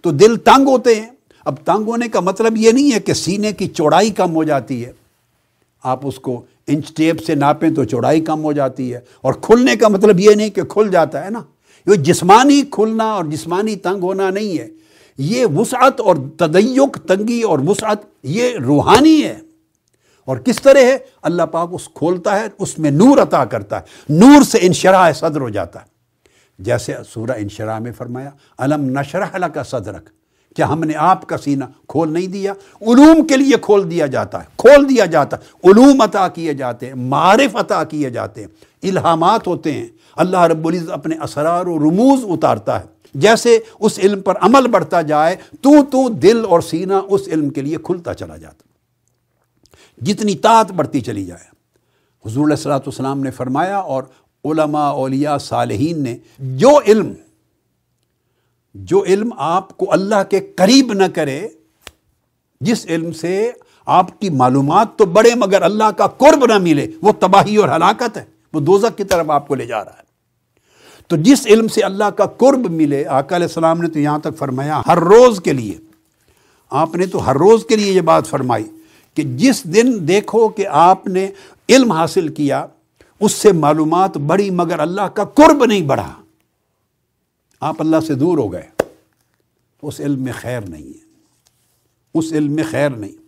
تو دل تنگ ہوتے ہیں۔ اب تنگ ہونے کا مطلب یہ نہیں ہے کہ سینے کی چوڑائی کم ہو جاتی ہے۔ آپ اس کو انچ ٹیپ سے ناپیں تو چوڑائی کم ہو جاتی ہے۔ اور کھلنے کا مطلب یہ نہیں کہ کھل جاتا ہے نا۔ یہ جسمانی کھلنا اور جسمانی تنگ ہونا نہیں ہے۔ یہ وسعت اور تدیق، تنگی اور وسعت، یہ روحانی ہے۔ اور کس طرح ہے؟ اللہ پاک اس کھولتا ہے، اس میں نور عطا کرتا ہے۔ نور سے انشراح صدر ہو جاتا ہے۔ جیسے سورہ انشراح میں فرمایا علم نشرح کا صدرک کیا ہم نے آپ کا سینہ کھول نہیں دیا، علوم کے لیے کھول دیا جاتا ہے، کھول دیا جاتا ہے۔ علوم عطا کیے جاتے ہیں، معرف عطا کیے جاتے ہیں، الہامات ہوتے ہیں۔ اللہ رب العزت اپنے اسرار و رموز اتارتا ہے۔ جیسے اس علم پر عمل بڑھتا جائے، تو تو دل اور سینہ اس علم کے لیے کھلتا چلا جاتا جتنی طاعت بڑھتی چلی جائے۔ حضور علیہ السلاۃ والسلام نے فرمایا اور علماء اولیاء صالحین نے جو علم جو علم آپ کو اللہ کے قریب نہ کرے، جس علم سے آپ کی معلومات تو بڑے مگر اللہ کا قرب نہ ملے، وہ تباہی اور ہلاکت ہے۔ وہ دوزک کی طرف آپ کو لے جا رہا ہے۔ تو جس علم سے اللہ کا قرب ملے، آقا علیہ السلام نے تو یہاں تک فرمایا، ہر روز کے لیے۔ آپ نے تو ہر روز کے لیے یہ بات فرمائی۔ کہ جس دن دیکھو کہ آپ نے علم حاصل کیا، اس سے معلومات بڑی مگر اللہ کا قرب نہیں بڑھا۔ آپ اللہ سے دور ہو گئے۔ اس علم میں خیر نہیں ہے۔ اس علم میں خیر نہیں۔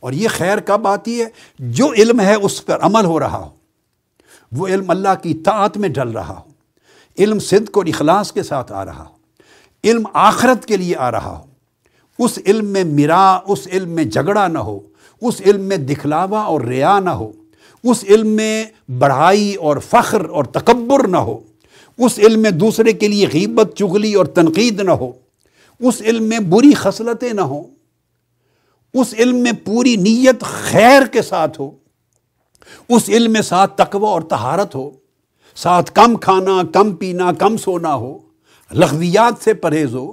اور یہ خیر کب آتی ہے؟ جو علم ہے اس پر عمل ہو رہا ہو۔ وہ علم اللہ کی طاعت میں ڈل رہا ہو۔ علم صدق اور اخلاص کے ساتھ آ رہا ہو۔ علم آخرت کے لیے آ رہا ہو۔ اس علم میں میرا، اس علم میں جھگڑا نہ ہو۔ اس علم میں دکھلاوا اور ریا نہ ہو، اس علم میں بڑھائی اور فخر اور تکبر نہ ہو، اس علم میں دوسرے کے لیے غیبت، چغلی اور تنقید نہ ہو، اس علم میں بری خصلتیں نہ ہوں اس علم میں پوری نیت خیر کے ساتھ ہو، اس علم میں ساتھ تقوی اور تہارت ہو، ساتھ کم کھانا، کم پینا، کم سونا ہو، لغویات سے پرہیز ہو،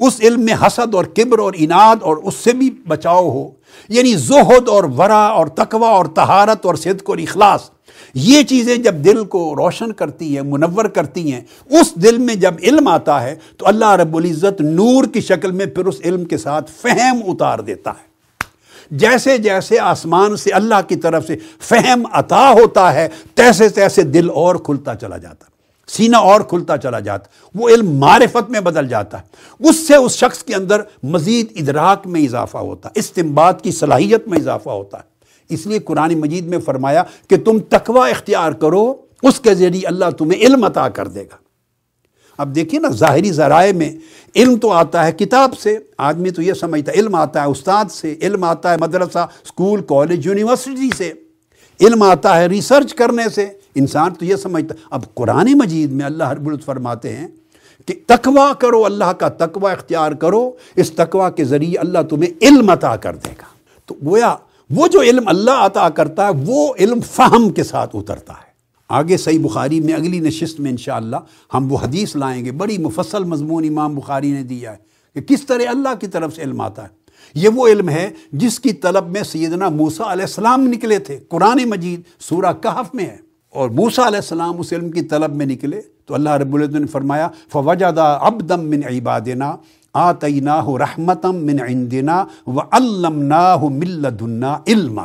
اس علم میں حسد اور کبر اور اناد اور اس سے بھی بچاؤ ہو یعنی زہد اور ورا اور تقوی اور تہارت اور صدق اور اخلاص۔ یہ چیزیں جب دل کو روشن کرتی ہیں، منور کرتی ہیں، اس دل میں جب علم آتا ہے تو اللہ رب العزت نور کی شکل میں پھر اس علم کے ساتھ فہم اتار دیتا ہے۔ جیسے جیسے آسمان سے اللہ کی طرف سے فہم عطا ہوتا ہے، تیسے تیسے دل اور کھلتا چلا جاتا سینہ اور کھلتا چلا جاتا وہ علم معرفت میں بدل جاتا ہے۔ اس سے اس شخص کے اندر مزید ادراک میں اضافہ ہوتا ہے۔ استمباد کی صلاحیت میں اضافہ ہوتا ہے۔ اس لیے قرآن مجید میں فرمایا کہ تم تقوی اختیار کرو، اس کے ذریعے اللہ تمہیں علم عطا کر دے گا۔ اب دیکھیے نا، ظاہری ذرائع میں علم تو آتا ہے کتاب سے، آدمی تو یہ سمجھتا ہے، علم آتا ہے استاد سے، علم آتا ہے مدرسہ، اسکول، کالج، یونیورسٹی سے۔ علم آتا ہے ریسرچ کرنے سے۔ انسان تو یہ سمجھتا اب قرآن مجید میں اللہ رب العزت فرماتے ہیں کہ تقوی کرو، اللہ کا تقوی اختیار کرو، اس تقوی کے ذریعے اللہ تمہیں علم عطا کر دے گا۔ تو گویا، وہ جو علم اللہ عطا کرتا ہے، وہ علم فہم کے ساتھ اترتا ہے۔ آگے صحیح بخاری میں اگلی نشست میں انشاءاللہ ہم وہ حدیث لائیں گے۔ بڑی مفصل مضمون امام بخاری نے دیا ہے کہ کس طرح اللہ کی طرف سے علم آتا ہے۔ یہ وہ علم ہے جس کی طلب میں سیدنا موسیٰ علیہ السلام نکلے تھے۔ قرآن مجید سورہ کہف میں ہے۔ اور موسیٰ علیہ السلام اس علم کی طلب میں نکلے تو اللہ رب العزت نے فرمایا فوجدہ ابدم من عبادنا آتیناہ رحمتم من عندنا وعلمناہ من لدنا علما۔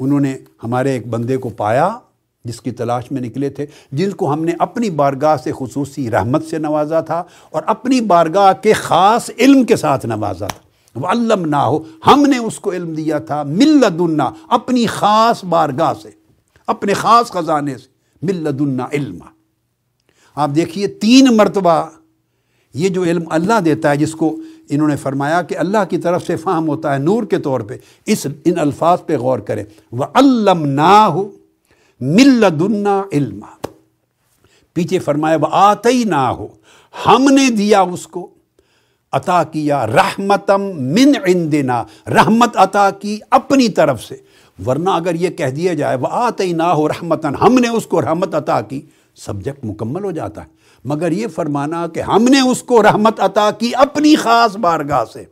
انہوں نے ہمارے ایک بندے کو پایا، جس کی تلاش میں نکلے تھے، جن کو ہم نے اپنی بارگاہ سے خصوصی رحمت سے نوازا تھا اور اپنی بارگاہ کے خاص علم کے ساتھ نوازا تھا۔ وعلمناہ ہم نے اس کو علم دیا تھا من لدنا اپنی خاص بارگاہ سے۔ اپنے خاص خزانے سے، من لدنا علما۔ آپ دیکھیے تین مرتبہ یہ جو علم اللہ دیتا ہے، جس کو انہوں نے فرمایا کہ اللہ کی طرف سے فہم ہوتا ہے نور کے طور پہ، اس ان الفاظ پہ غور کریں۔ وہ علم نہ ہو ملدنا علم پیچھے فرمایا وہ آتے ہی نہ ہو ہم نے دیا اس کو۔ عطا کیا رحمتم من عندنا۔ رحمت عطا کی اپنی طرف سے۔ ورنہ اگر یہ کہہ دیا جائے وہ آتے نہ ہو رحمتن ہم نے اس کو رحمت عطا کی، سبجیکٹ مکمل ہو جاتا ہے۔ مگر یہ فرمانا کہ ہم نے اس کو رحمت عطا کی اپنی خاص بارگاہ سے۔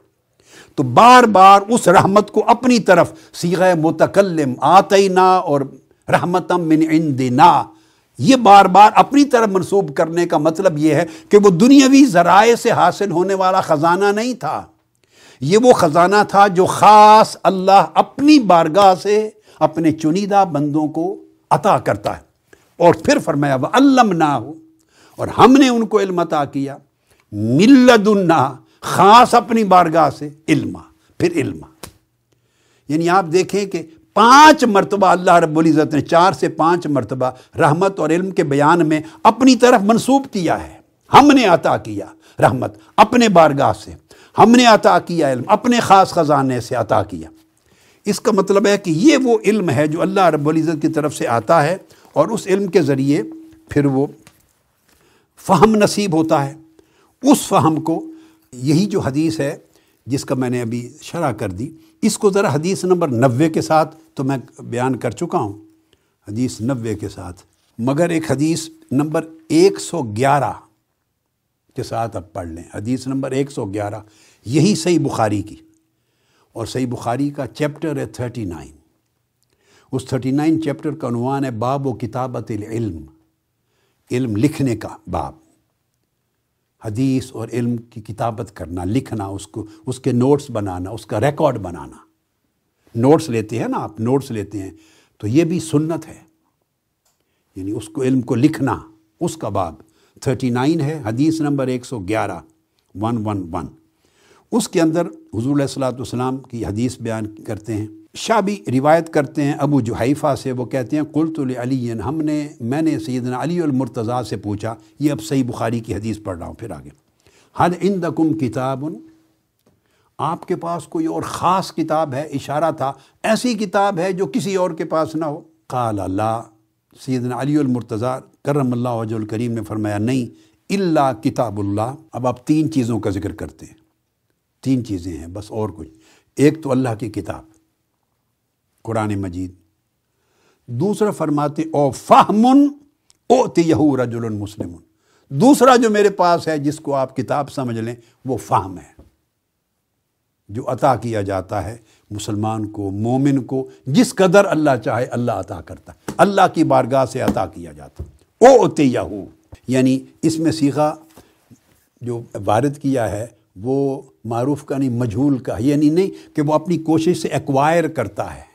تو بار بار اس رحمت کو اپنی طرف سیغ متکلم، آتینا اور رحمتم من عندنا۔ یہ بار بار اپنی طرف منسوب کرنے کا مطلب یہ ہے کہ وہ دنیاوی ذرائع سے حاصل ہونے والا خزانہ نہیں تھا۔ یہ وہ خزانہ تھا جو خاص اللہ اپنی بارگاہ سے اپنے چنیدہ بندوں کو عطا کرتا ہے۔ اور پھر فرمایا وہ علم نہ ہو اور ہم نے ان کو علم عطا کیا۔ ملد خاص اپنی بارگاہ سے علما پھر علما یعنی آپ دیکھیں کہ پانچ مرتبہ اللہ رب العزت نے چار سے پانچ مرتبہ رحمت اور علم کے بیان میں اپنی طرف منسوب کیا ہے۔ ہم نے عطا کیا رحمت اپنے بارگاہ سے۔ ہم نے عطا کیا علم، اپنے خاص خزانے سے عطا کیا۔ اس کا مطلب ہے کہ یہ وہ علم ہے جو اللہ رب العزت کی طرف سے آتا ہے اور اس علم کے ذریعے پھر وہ فہم نصیب ہوتا ہے۔ اس فہم کو، یہی جو حدیث ہے جس کا میں نے ابھی شرح کر دی، اس کو ذرا حدیث نمبر نوے کے ساتھ تو میں بیان کر چکا ہوں۔ حدیث نوے کے ساتھ۔ مگر ایک حدیث نمبر ایک سو گیارہ کے ساتھ اب پڑھ لیں۔ حدیث نمبر ایک سو گیارہ۔ یہی صحیح بخاری کی۔ اور صحیح بخاری کا چیپٹر ہے تھرٹی نائن۔ اس تھرٹی نائن چیپٹر کا عنوان ہے باب و کتابت العلم، علم لکھنے کا باب۔ حدیث اور علم کی کتابت کرنا، لکھنا، اس کو، اس کے نوٹس بنانا، اس کا ریکارڈ بنانا۔ نوٹس لیتے ہیں نا آپ، نوٹس لیتے ہیں، تو یہ بھی سنت ہے۔ یعنی اس کو، علم کو لکھنا، اس کا باب۔ تھرٹی نائن ہے، حدیث نمبر ایک سو گیارہ ون ون ون اس کے اندر حضور علیہ السلاۃ والسلام کی حدیث بیان کرتے ہیں۔ شاہ بھی روایت کرتے ہیں، ابو جوحیفہ سے وہ کہتے ہیں، قلت علی ہم نے، میں نے سیدنا علی المرتضیٰ سے پوچھا، یہ اب صحیح بخاری کی حدیث پڑھ رہا ہوں، پھر آگے۔ حد ان دکم کتاب؟ آپ کے پاس کوئی اور خاص کتاب ہے؟ اشارہ تھا، ایسی کتاب ہے جو کسی اور کے پاس نہ ہو۔ قال اللہ سیدنا علی المرتضیٰ، کرم اللہ وجہ الکریم نے فرمایا، نہیں اللہ کتاب اللہ۔ اب آپ تین چیزوں کا ذکر کرتے ہیں۔ تین چیزیں ہیں، بس اور کچھ۔ ایک تو اللہ کی کتاب، قرآن مجید۔ دوسرا فرماتے، او فہمن او تیہو رجل مسلم۔ دوسرا جو میرے پاس ہے، جس کو آپ کتاب سمجھ لیں، وہ فہم ہے۔ جو عطا کیا جاتا ہے مسلمان کو، مومن کو، جس قدر اللہ چاہے، اللہ عطا کرتا۔ ہے اللہ کی بارگاہ سے عطا کیا جاتا۔ او اتیا یعنی اس میں سیکھا جو وارد کیا ہے وہ معروف کا نہیں، مجھول کا یعنی نہیں کہ وہ اپنی کوشش سے ایکوائر کرتا ہے۔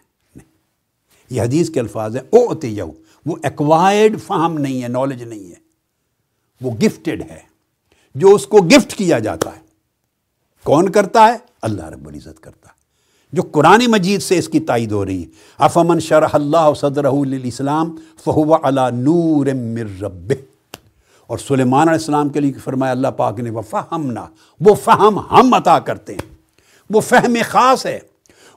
یہ حدیث کے الفاظ ہیں۔ او اتیا وہ ایکوائرڈ فہم نہیں ہے نالج نہیں ہے۔ وہ گفٹڈ ہے۔ جو اس کو گفٹ کیا جاتا ہے۔ کون کرتا ہے؟ اللہ رب العزت کرتا ہے۔ جو قرآن مجید سے اس کی تائید ہو رہی ہے۔ افمن شرح اللہ صدر الاسلام فہو علی نور من رب اور سلیمان علیہ السلام کے لیے فرمایا اللہ پاک نے وہ فہمنا وہ فہم ہم عطا کرتے ہیں، وہ فہم خاص ہے،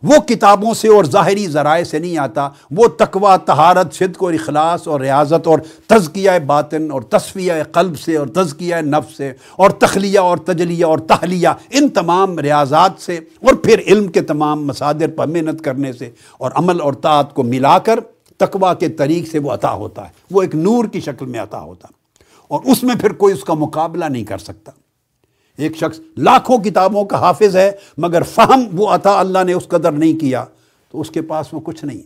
وہ کتابوں سے اور ظاہری ذرائع سے نہیں آتا، وہ تقوی تہارت صدق اور اخلاص اور ریاضت اور تزکیہ باطن اور تصفیہ قلب سے اور تزکیہ نفس سے اور تخلیہ اور تجلیہ اور تحلیہ، ان تمام ریاضات سے اور پھر علم کے تمام مصادر پر محنت کرنے سے اور عمل اور طاعت کو ملا کر تقوی کے طریق سے وہ عطا ہوتا ہے، وہ ایک نور کی شکل میں عطا ہوتا اور اس میں پھر کوئی اس کا مقابلہ نہیں کر سکتا۔ ایک شخص لاکھوں کتابوں کا حافظ ہے، مگر فہم وہ عطا اللہ نے اس قدر نہیں کیا تو اس کے پاس وہ کچھ نہیں۔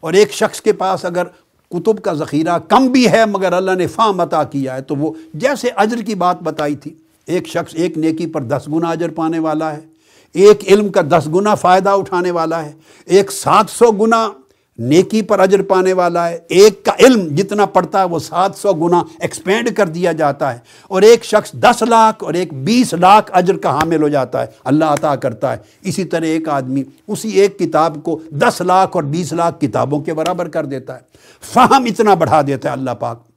اور ایک شخص کے پاس اگر کتب کا ذخیرہ کم بھی ہے، مگر اللہ نے فہم عطا کیا ہے تو وہ جیسے اجر کی بات بتائی تھی۔ ایک شخص ایک نیکی پر دس گنا اجر پانے والا ہے، ایک علم کا دس گنا فائدہ اٹھانے والا ہے، ایک سات سو گنا نیکی پر اجر پانے والا ہے، ایک کا علم جتنا پڑتا ہے وہ سات سو گنا ایکسپینڈ کر دیا جاتا ہے۔ اور ایک شخص دس لاکھ اور ایک بیس لاکھ اجر کا حامل ہو جاتا ہے، اللہ عطا کرتا ہے۔ اسی طرح ایک آدمی اسی ایک کتاب کو دس لاکھ اور بیس لاکھ کتابوں کے برابر کر دیتا ہے۔ فہم اتنا بڑھا دیتا ہے اللہ پاک۔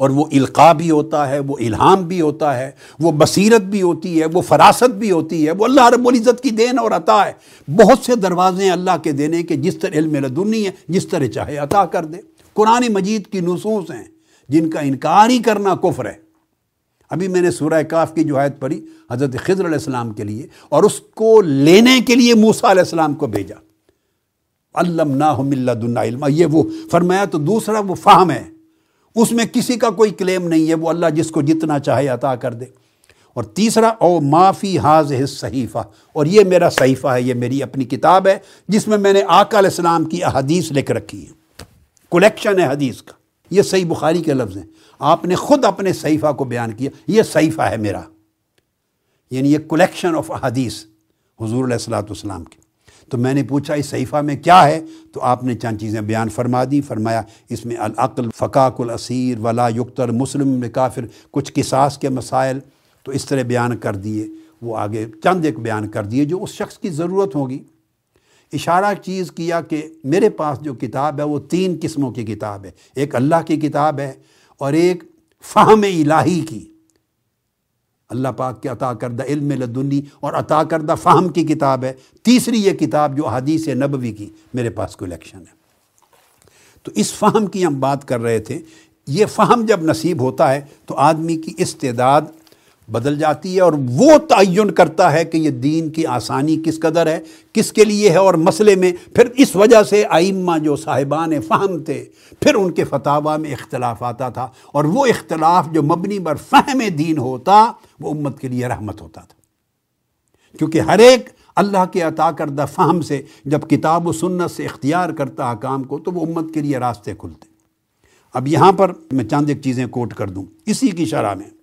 اور وہ القاع بھی ہوتا ہے، وہ الہام بھی ہوتا ہے، وہ بصیرت بھی ہوتی ہے، وہ فراست بھی ہوتی ہے، وہ اللہ رب العزت کی دین اور عطا ہے۔ بہت سے دروازے ہیں اللہ کے دینے کے، جس طرح علم لدنی ہے، جس طرح چاہے عطا کر دے۔ قرآن مجید کی نصوص ہیں جن کا انکار ہی کرنا کفر ہے۔ ابھی میں نے سورہ کاف کی جو آیت پڑھی حضرت خضر علیہ السلام کے لیے، اور اس کو لینے کے لیے موسیٰ علیہ السلام کو بھیجا۔ علم نہ علم یہ وہ فرمایا تو دوسرا وہ فہم ہے۔ اس میں کسی کا کوئی کلیم نہیں ہے، وہ اللہ جس کو جتنا چاہے عطا کر دے۔ اور تیسرا، او معافی حاض صحیفہ اور یہ میرا صحیفہ ہے، یہ میری اپنی کتاب ہے، جس میں میں نے آقا علیہ السلام کی احادیث لکھ رکھی ہے کلیکشن ہے حدیث کا۔ یہ صحیح بخاری کے لفظ ہیں۔ آپ نے خود اپنے صحیفہ کو بیان کیا، یہ صحیفہ ہے میرا۔ یعنی یہ کلیکشن آف احادیث، حضور علیہ السلاۃ والسلام کی تو میں نے پوچھا، اس صحیفہ میں کیا ہے؟ تو آپ نے چند چیزیں بیان فرما دی، فرمایا، اس میں العقل فقاق الاسیر ولا یکتر مسلم کافر کچھ قصاص کے مسائل۔ تو اس طرح بیان کر دیے۔ وہ آگے چند ایک بیان کر دیے جو اس شخص کی ضرورت ہوگی۔ اشارہ چیز کیا کہ میرے پاس جو کتاب ہے، وہ تین قسموں کی کتاب ہے۔ ایک اللہ کی کتاب ہے اور ایک فہم الہی کی۔ اللہ پاک کے عطا کردہ علم لدنی اور عطا کردہ فہم کی کتاب ہے۔ تیسری یہ کتاب جو حدیث نبوی کی میرے پاس کلیکشن ہے۔ تو اس فہم کی ہم بات کر رہے تھے۔ یہ فہم جب نصیب ہوتا ہے تو آدمی کی استعداد بدل جاتی ہے اور وہ تعین کرتا ہے کہ یہ دین کی آسانی کس قدر ہے، کس کے لیے ہے اور مسئلے میں پھر اس وجہ سے آئمہ جو صاحبان فہم تھے، پھر ان کے فتح میں اختلاف آتا تھا اور وہ اختلاف جو مبنی بر فہم دین ہوتا، وہ امت کے لیے رحمت ہوتا تھا۔ کیونکہ ہر ایک اللہ کے عطا کردہ فہم سے جب کتاب و سنت سے اختیار کرتا حکام کو، تو وہ امت کے لیے راستے کھلتے۔ اب یہاں پر میں چاند ایک چیزیں کوٹ کر دوں، اسی کی شرح میں۔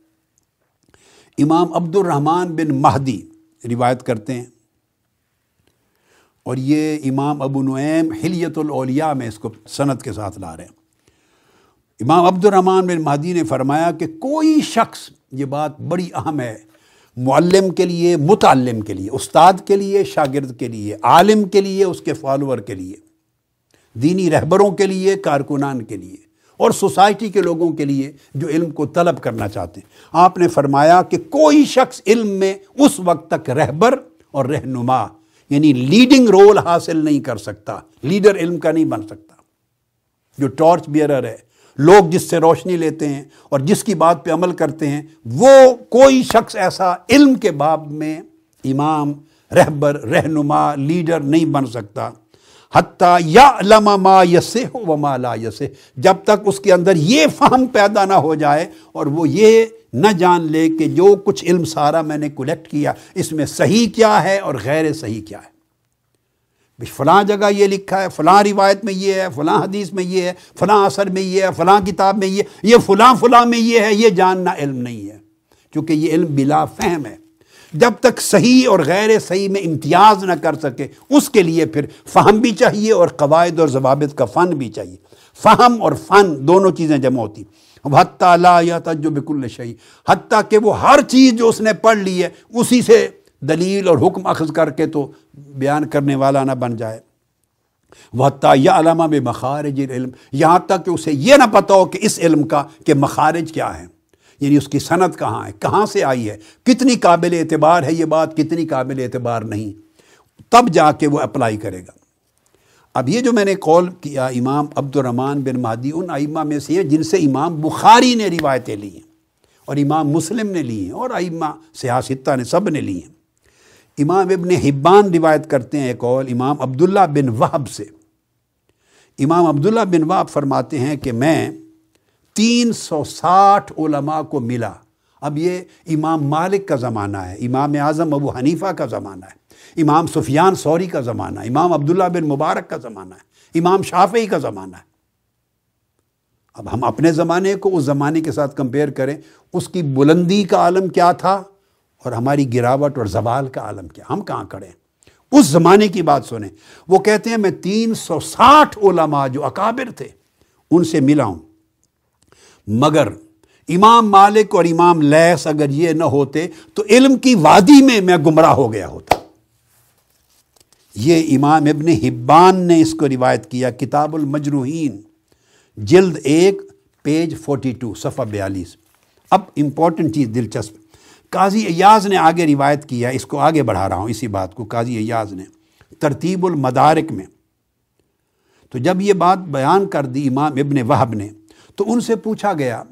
امام عبد الرحمن بن مہدی روایت کرتے ہیں۔ اور یہ امام ابو نعیم حلیت الاولیاء میں اس کو صنعت کے ساتھ لا رہے ہیں۔ امام عبد الرحمن بن مہدی نے فرمایا کہ کوئی شخص، یہ بات بڑی اہم ہے، معلم کے لیے، متعلم کے لیے، استاد کے لیے، شاگرد کے لیے، عالم کے لیے، اس کے فالوور کے لیے، دینی رہبروں کے لیے، کارکنان کے لیے اور سوسائٹی کے لوگوں کے لیے جو علم کو طلب کرنا چاہتے ہیں۔ آپ نے فرمایا کہ کوئی شخص علم میں اس وقت تک رہبر اور رہنما یعنی لیڈنگ رول حاصل نہیں کر سکتا لیڈر علم کا نہیں بن سکتا۔ جو ٹارچ بیئرر ہے، لوگ جس سے روشنی لیتے ہیں اور جس کی بات پہ عمل کرتے ہیں، وہ کوئی شخص ایسا علم کے باب میں امام، رہبر، رہنما لیڈر نہیں بن سکتا۔ حتیٰ یا لما ما یسے ہو و ما لا یسے جب تک اس کے اندر یہ فہم پیدا نہ ہو جائے اور وہ یہ نہ جان لے کہ جو کچھ علم سارا میں نے کلیکٹ کیا، اس میں صحیح کیا ہے اور غیر صحیح کیا ہے۔ فلاں جگہ یہ لکھا ہے، فلاں روایت میں یہ ہے، فلاں حدیث میں یہ ہے، فلاں اثر میں یہ ہے، فلاں کتاب میں یہ یہ فلاں فلاں میں یہ ہے، یہ جاننا علم نہیں ہے۔ کیونکہ یہ علم بلا فہم ہے۔ جب تک صحیح اور غیر صحیح میں امتیاز نہ کر سکے، اس کے لیے پھر فہم بھی چاہیے اور قواعد اور ضوابط کا فن بھی چاہیے۔ فہم اور فن دونوں چیزیں جمع ہوتی۔ حتیٰ لا یا تجب کل شہی حتیٰ کہ وہ ہر چیز جو اس نے پڑھ لی ہے، اسی سے دلیل اور حکم اخذ کر کے تو بیان کرنے والا نہ بن جائے۔ حتیٰ یا علامہ بے مخارج علم یہاں تک کہ اسے یہ نہ پتہ ہو کہ اس علم کا، کہ مخارج کیا ہے۔ یعنی اس کی صنعت کہاں ہے؟ کہاں سے آئی ہے؟ کتنی قابل اعتبار ہے یہ بات؟ کتنی قابل اعتبار نہیں۔ تب جا کے وہ اپلائی کرے گا۔ اب یہ جو میں نے کال کیا امام عبد الرحمن بن مہدی، ان ائمہ میں سے ہیں جن سے امام بخاری نے روایتیں لی ہیں اور امام مسلم نے لی ہیں اور ائمہ سیاستہ نے سب نے لی ہیں۔ امام ابن حبان روایت کرتے ہیں ایک قول امام عبداللہ بن وحب سے۔ امام عبداللہ بن وحب فرماتے ہیں کہ میں تین سو ساٹھ علماء کو ملا۔ اب یہ امام مالک کا زمانہ ہے، امام اعظم ابو حنیفہ کا زمانہ ہے، امام سفیان سوری کا زمانہ ہے، امام عبداللہ بن مبارک کا زمانہ ہے، امام شافعی کا زمانہ ہے۔ اب ہم اپنے زمانے کو اس زمانے کے ساتھ کمپیئر کریں، اس کی بلندی کا عالم کیا تھا اور ہماری گراوٹ اور زوال کا عالم کیا، ہم کہاں کھڑے ہیں؟ اس زمانے کی بات سنیں۔ وہ کہتے ہیں، میں تین سو ساٹھ علماء جو اکابر تھے، ان سے ملا ہوں۔ مگر امام مالک اور امام لیس اگر یہ نہ ہوتے تو علم کی وادی میں میں گمراہ ہو گیا ہوتا۔ یہ امام ابن حبان نے اس کو روایت کیا، کتاب المجروحین، جلد ایک، پیج فورٹی ٹو، صفحہ بیالیس۔ اب امپورٹنٹ چیز دلچسپ۔ قاضی ایاز نے آگے روایت کیا، اس کو آگے بڑھا رہا ہوں، اسی بات کو۔ قاضی ایاز نے ترتیب المدارک میں۔ تو جب یہ بات بیان کر دی امام ابن وہب نے تو ان سے پوچھا گیا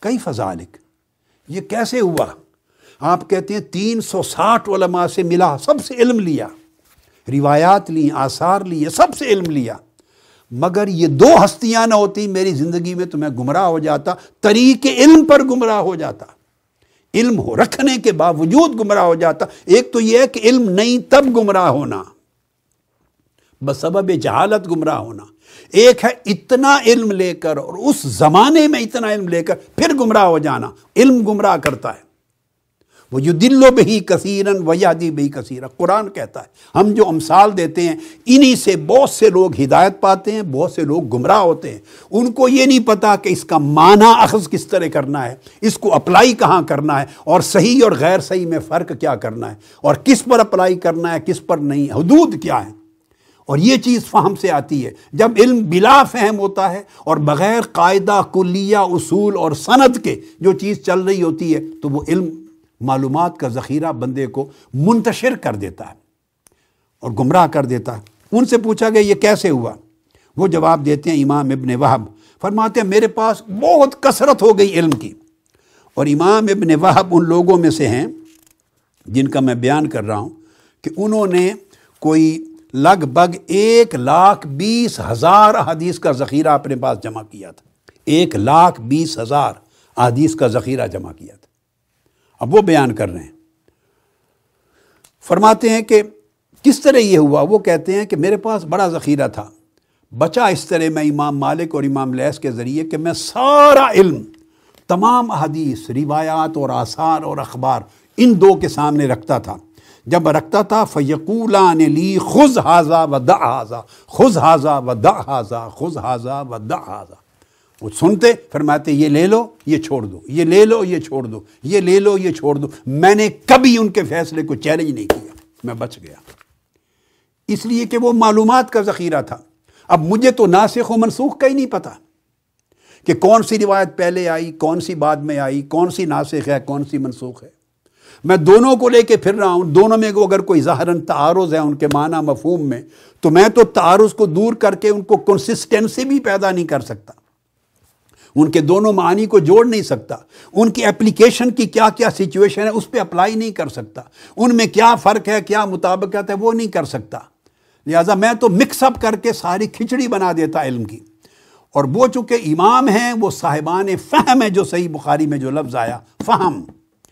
کئی فضالک یہ کیسے ہوا؟ آپ کہتے ہیں تین سو ساٹھ علماء سے ملا، سب سے علم لیا۔ روایات لی آثار لیے سب سے علم لیا۔ مگر یہ دو ہستیاں نہ ہوتی، میری زندگی میں تو میں گمراہ ہو جاتا طریق علم پر گمراہ ہو جاتا۔ علم ہو رکھنے کے باوجود گمراہ ہو جاتا۔ ایک تو یہ ہے کہ علم نہیں، تب گمراہ ہونا۔ بس سبب جہالت گمراہ ہونا۔ ایک ہے اتنا علم لے کر اور اس زمانے میں اتنا علم لے کر پھر گمراہ ہو جانا، علم گمراہ کرتا ہے۔ وہ جو دل و بہی کثیرن و یادی بہی کثیر قرآن کہتا ہے، ہم جو امثال دیتے ہیں، انہی سے بہت سے لوگ ہدایت پاتے ہیں، بہت سے لوگ گمراہ ہوتے ہیں۔ ان کو یہ نہیں پتا کہ اس کا معنی اخذ کس طرح کرنا ہے، اس کو اپلائی کہاں کرنا ہے اور صحیح اور غیر صحیح میں فرق کیا کرنا ہے اور کس پر اپلائی کرنا ہے، کس پر نہیں۔ حدود کیا ہے اور یہ چیز فہم سے آتی ہے۔ جب علم بلا فہم ہوتا ہے اور بغیر قاعدہ، کلیہ، اصول اور سند کے جو چیز چل رہی ہوتی ہے، تو وہ علم معلومات کا ذخیرہ بندے کو منتشر کر دیتا ہے اور گمراہ کر دیتا ہے۔ ان سے پوچھا گیا، یہ کیسے ہوا؟ وہ جواب دیتے ہیں امام ابن وہب۔ فرماتے ہیں، میرے پاس بہت کثرت ہو گئی علم کی۔ اور امام ابن وہب ان لوگوں میں سے ہیں جن کا میں بیان کر رہا ہوں کہ انہوں نے کوئی لگ بھگ ایک لاکھ بیس ہزار حدیث کا ذخیرہ اپنے پاس جمع کیا تھا۔ ایک لاکھ بیس ہزار حدیث کا ذخیرہ جمع کیا تھا۔ اب وہ بیان کر رہے ہیں۔ فرماتے ہیں کہ کس طرح یہ ہوا؟ وہ کہتے ہیں کہ میرے پاس بڑا ذخیرہ تھا۔ بچا اس طرح میں امام مالک اور امام لیس کے ذریعے کہ میں سارا علم، تمام حدیث روایات اور آثار اور اخبار ان دو کے سامنے رکھتا تھا۔ جب رکھتا تھا فیقولان لی خز حاضہ و دا حاضہ خز حاضہ و دا حاضہ خز حاضہ و دا حاضہ وہ سنتے، فرماتے، یہ لے لو، یہ چھوڑ دو، یہ لے لو، یہ چھوڑ دو، یہ لے لو، یہ چھوڑ دو۔ میں نے کبھی ان کے فیصلے کو چیلنج نہیں کیا، میں بچ گیا۔ اس لیے کہ وہ معلومات کا ذخیرہ تھا۔ اب مجھے تو ناسخ و منسوخ کا ہی نہیں پتا کہ کون سی روایت پہلے آئی، کون سی بعد میں آئی، کون سی ناسخ ہے، کون سی منسوخ ہے۔ میں دونوں کو لے کے پھر رہا ہوں، دونوں میں اگر کوئی ظاہراً تعارض ہے ان کے معنی مفہوم میں، تو میں تو تعارض کو دور کر کے ان کو کنسسٹنسی بھی پیدا نہیں کر سکتا۔ ان کے دونوں معنی کو جوڑ نہیں سکتا۔ ان کی اپلیکیشن کی کیا کیا سچویشن ہے، اس پہ اپلائی نہیں کر سکتا۔ ان میں کیا فرق ہے، کیا مطابقت ہے، وہ نہیں کر سکتا۔ لہٰذا میں تو مکس اپ کر کے ساری کھچڑی بنا دیتا علم کی۔ اور وہ چونکہ امام ہیں، وہ صاحبان فہم ہے جو صحیح بخاری میں جو لفظ آیا، فہم۔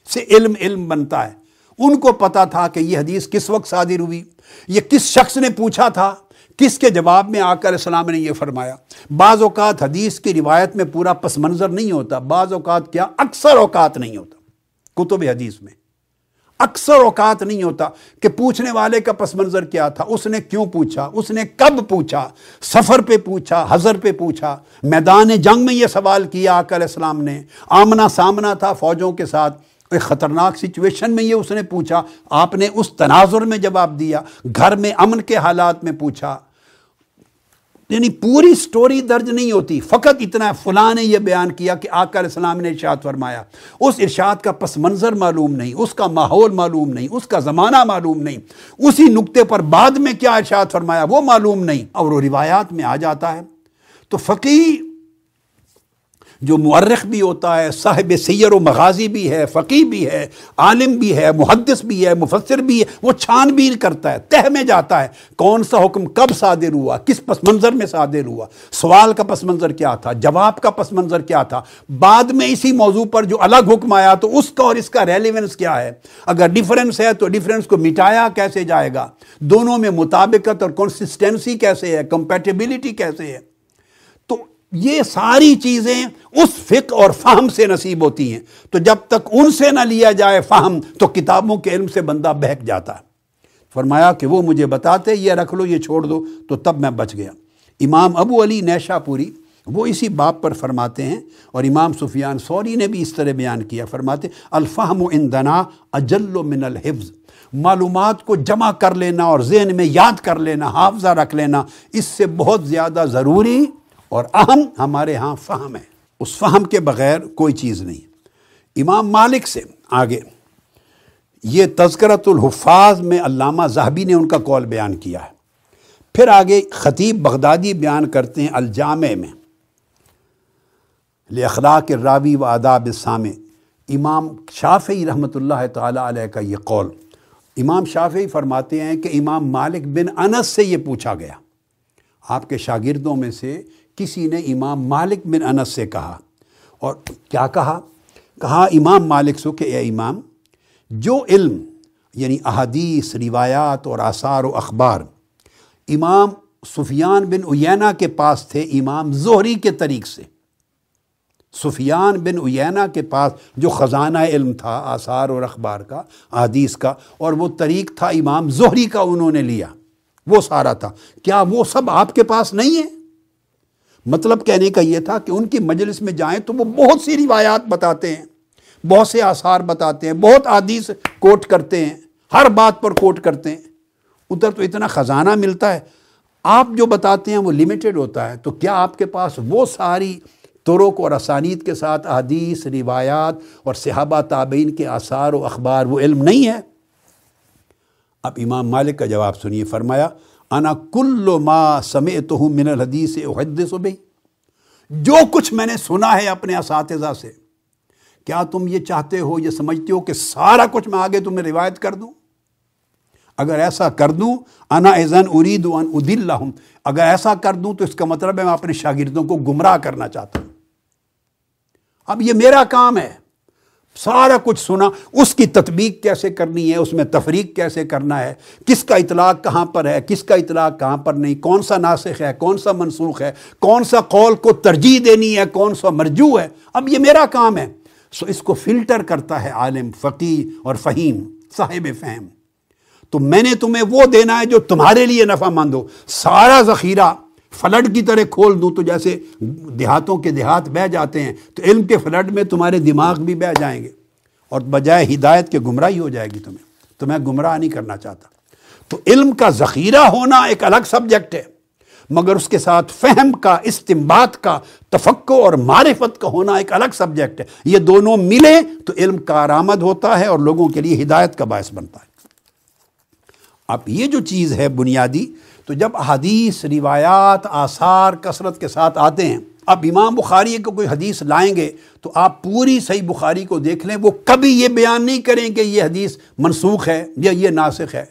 سے علم علم بنتا ہے۔ ان کو پتا تھا کہ یہ حدیث کس وقت صادر ہوئی، یہ کس شخص نے پوچھا تھا، کس کے جواب میں آ کر السلام نے یہ فرمایا۔ بعض اوقات حدیث کی روایت میں پورا پس منظر نہیں ہوتا، بعض اوقات کیا اکثر اوقات نہیں ہوتا۔ کتب حدیث میں اکثر اوقات نہیں ہوتا کہ پوچھنے والے کا پس منظر کیا تھا۔ اس نے کیوں پوچھا؟ اس نے کب پوچھا؟ سفر پہ پوچھا، حضر پہ پوچھا۔ میدان جنگ میں یہ سوال کیا آقا علیہ السلام نے۔ آمنا سامنا تھا فوجوں کے ساتھ۔ ایک خطرناک سچویشن میں یہ اس نے پوچھا، آپ نے اس تناظر میں جواب دیا، گھر میں امن کے حالات میں پوچھا۔ یعنی پوری سٹوری درج نہیں ہوتی، فقط اتنا فلاں نے یہ بیان کیا کہ آقا علیہ السلام نے ارشاد فرمایا۔ اس ارشاد کا پس منظر معلوم نہیں، اس کا ماحول معلوم نہیں، اس کا زمانہ معلوم نہیں۔ اسی نقطے پر بعد میں کیا ارشاد فرمایا، وہ معلوم نہیں۔ اور وہ روایات میں آ جاتا ہے۔ تو فقیر جو مورخ بھی ہوتا ہے، صاحب سیر و مغازی بھی ہے فقی بھی ہے، عالم بھی ہے، محدث بھی ہے، مفسر بھی ہے، وہ چھان بین کرتا ہے، تہ میں جاتا ہے، کون سا حکم کب صادر ہوا، کس پس منظر میں صادر ہوا؟ سوال کا پس منظر کیا تھا؟ جواب کا پس منظر کیا تھا؟ بعد میں اسی موضوع پر جو الگ حکم آیا تو اس کا اور اس کا ریلیونس کیا ہے؟ اگر ڈیفرنس ہے تو ڈیفرنس کو مٹایا کیسے جائے گا؟ دونوں میں مطابقت اور کنسسٹنسی کیسے ہے؟ کمپیٹیبلٹی کیسے ہے؟ یہ ساری چیزیں اس فقہ اور فہم سے نصیب ہوتی ہیں۔ تو جب تک ان سے نہ لیا جائے فہم، تو کتابوں کے علم سے بندہ بہک جاتا۔ ہے فرمایا کہ وہ مجھے بتاتے، یہ رکھ لو، یہ چھوڑ دو، تو تب میں بچ گیا۔ امام ابو علی نیشا پوری وہ اسی باپ پر فرماتے ہیں اور امام سفیان سوری نے بھی اس طرح بیان کیا۔ فرماتے، الفہم و اندنا اجل و من الحفظ۔ معلومات کو جمع کر لینا اور ذہن میں یاد کر لینا، حافظہ رکھ لینا، اس سے بہت زیادہ ضروری اور اہم ہمارے ہاں فہم ہے۔ اس فہم کے بغیر کوئی چیز نہیں۔ امام مالک سے آگے، یہ تذکرت الحفاظ میں علامہ زہبی نے ان کا کول بیان کیا ہے۔ پھر آگے خطیب بغدادی بیان کرتے ہیں الجامع میں۔ اخلاق راوی و آداب سامع امام شافعی رحمۃ اللہ تعالیٰ علیہ کا یہ قول۔ امام شافعی فرماتے ہیں کہ امام مالک بن انس سے یہ پوچھا گیا۔ آپ کے شاگردوں میں سے کسی نے امام مالک بن انس سے کہا اور کیا کہا؟ کہا، امام مالک سو کہ اے امام، جو علم یعنی احادیث، روایات اور آثار و اخبار امام سفیان بن اینا کے پاس تھے، امام زہری کے طریق سے۔ سفیان بن اینا کے پاس جو خزانہ علم تھا، آثار اور اخبار کا، احادیث کا، اور وہ طریق تھا امام زہری کا انہوں نے لیا۔ وہ سارا تھا۔ کیا وہ سب آپ کے پاس نہیں ہے مطلب کہنے کا یہ تھا کہ ان کی مجلس میں جائیں تو وہ بہت سی روایات بتاتے ہیں، بہت سے آثار بتاتے ہیں، بہت عادیث کوٹ کرتے ہیں، ہر بات پر کوٹ کرتے ہیں۔ ادھر تو اتنا خزانہ ملتا ہے۔ آپ جو بتاتے ہیں وہ لمیٹڈ ہوتا ہے۔ تو کیا آپ کے پاس وہ ساری ترک اور اسانید کے ساتھ حدیث، روایات اور صحابہ تابعین کے آثار و اخبار وہ علم نہیں ہے؟ اب امام مالک کا جواب سنیے۔ فرمایا انا کل ما سمعتہ من الحدیث احدث بی جو کچھ میں نے سنا ہے اپنے اساتذہ سے، کیا تم یہ چاہتے ہو، یہ سمجھتے ہو کہ سارا کچھ میں آگے تمہیں روایت کر دوں؟ اگر ایسا کر دوں، انا ایزن ارید ان ادل اگر ایسا کر دوں تو اس کا مطلب ہے میں اپنے شاگردوں کو گمراہ کرنا چاہتا ہوں۔ اب یہ میرا کام ہے۔ سارا کچھ سنا، اس کی تطبیق کیسے کرنی ہے، اس میں تفریق کیسے کرنا ہے، کس کا اطلاق کہاں پر ہے، کس کا اطلاق کہاں پر نہیں، کون سا ناسخ ہے، کون سا منسوخ ہے، کون سا قول کو ترجیح دینی ہے، کون سا مرجو ہے، اب یہ میرا کام ہے۔ سو اس کو فلٹر کرتا ہے عالم فقی اور فہیم، صاحب فہم۔ تو میں نے تمہیں وہ دینا ہے جو تمہارے لیے نفع مند ہو۔ سارا ذخیرہ فلڈ کی طرح کھول دوں تو جیسے دیہاتوں کے دیہات بہ جاتے ہیں تو علم کے فلڈ میں تمہارے دماغ بھی بہ جائیں گے اور بجائے ہدایت کے گمراہی ہو جائے گی تمہیں تو میں گمراہ نہیں کرنا چاہتا تو علم کا ذخیرہ ہونا ایک الگ سبجیکٹ ہے مگر اس کے ساتھ فہم کا استمباد کا تفقع اور معرفت کا ہونا ایک الگ سبجیکٹ ہے۔ یہ دونوں ملے تو علم کارآمد ہوتا ہے اور لوگوں کے لیے ہدایت کا باعث بنتا ہے۔ اب یہ جو چیز ہے بنیادی تو جب حدیث روایات، آثار کثرت کے ساتھ آتے ہیں، اب امام بخاری کو کوئی حدیث لائیں گے تو آپ پوری صحیح بخاری کو دیکھ لیں، وہ کبھی یہ بیان نہیں کریں کہ یہ حدیث منسوخ ہے یا یہ ناسخ ہے۔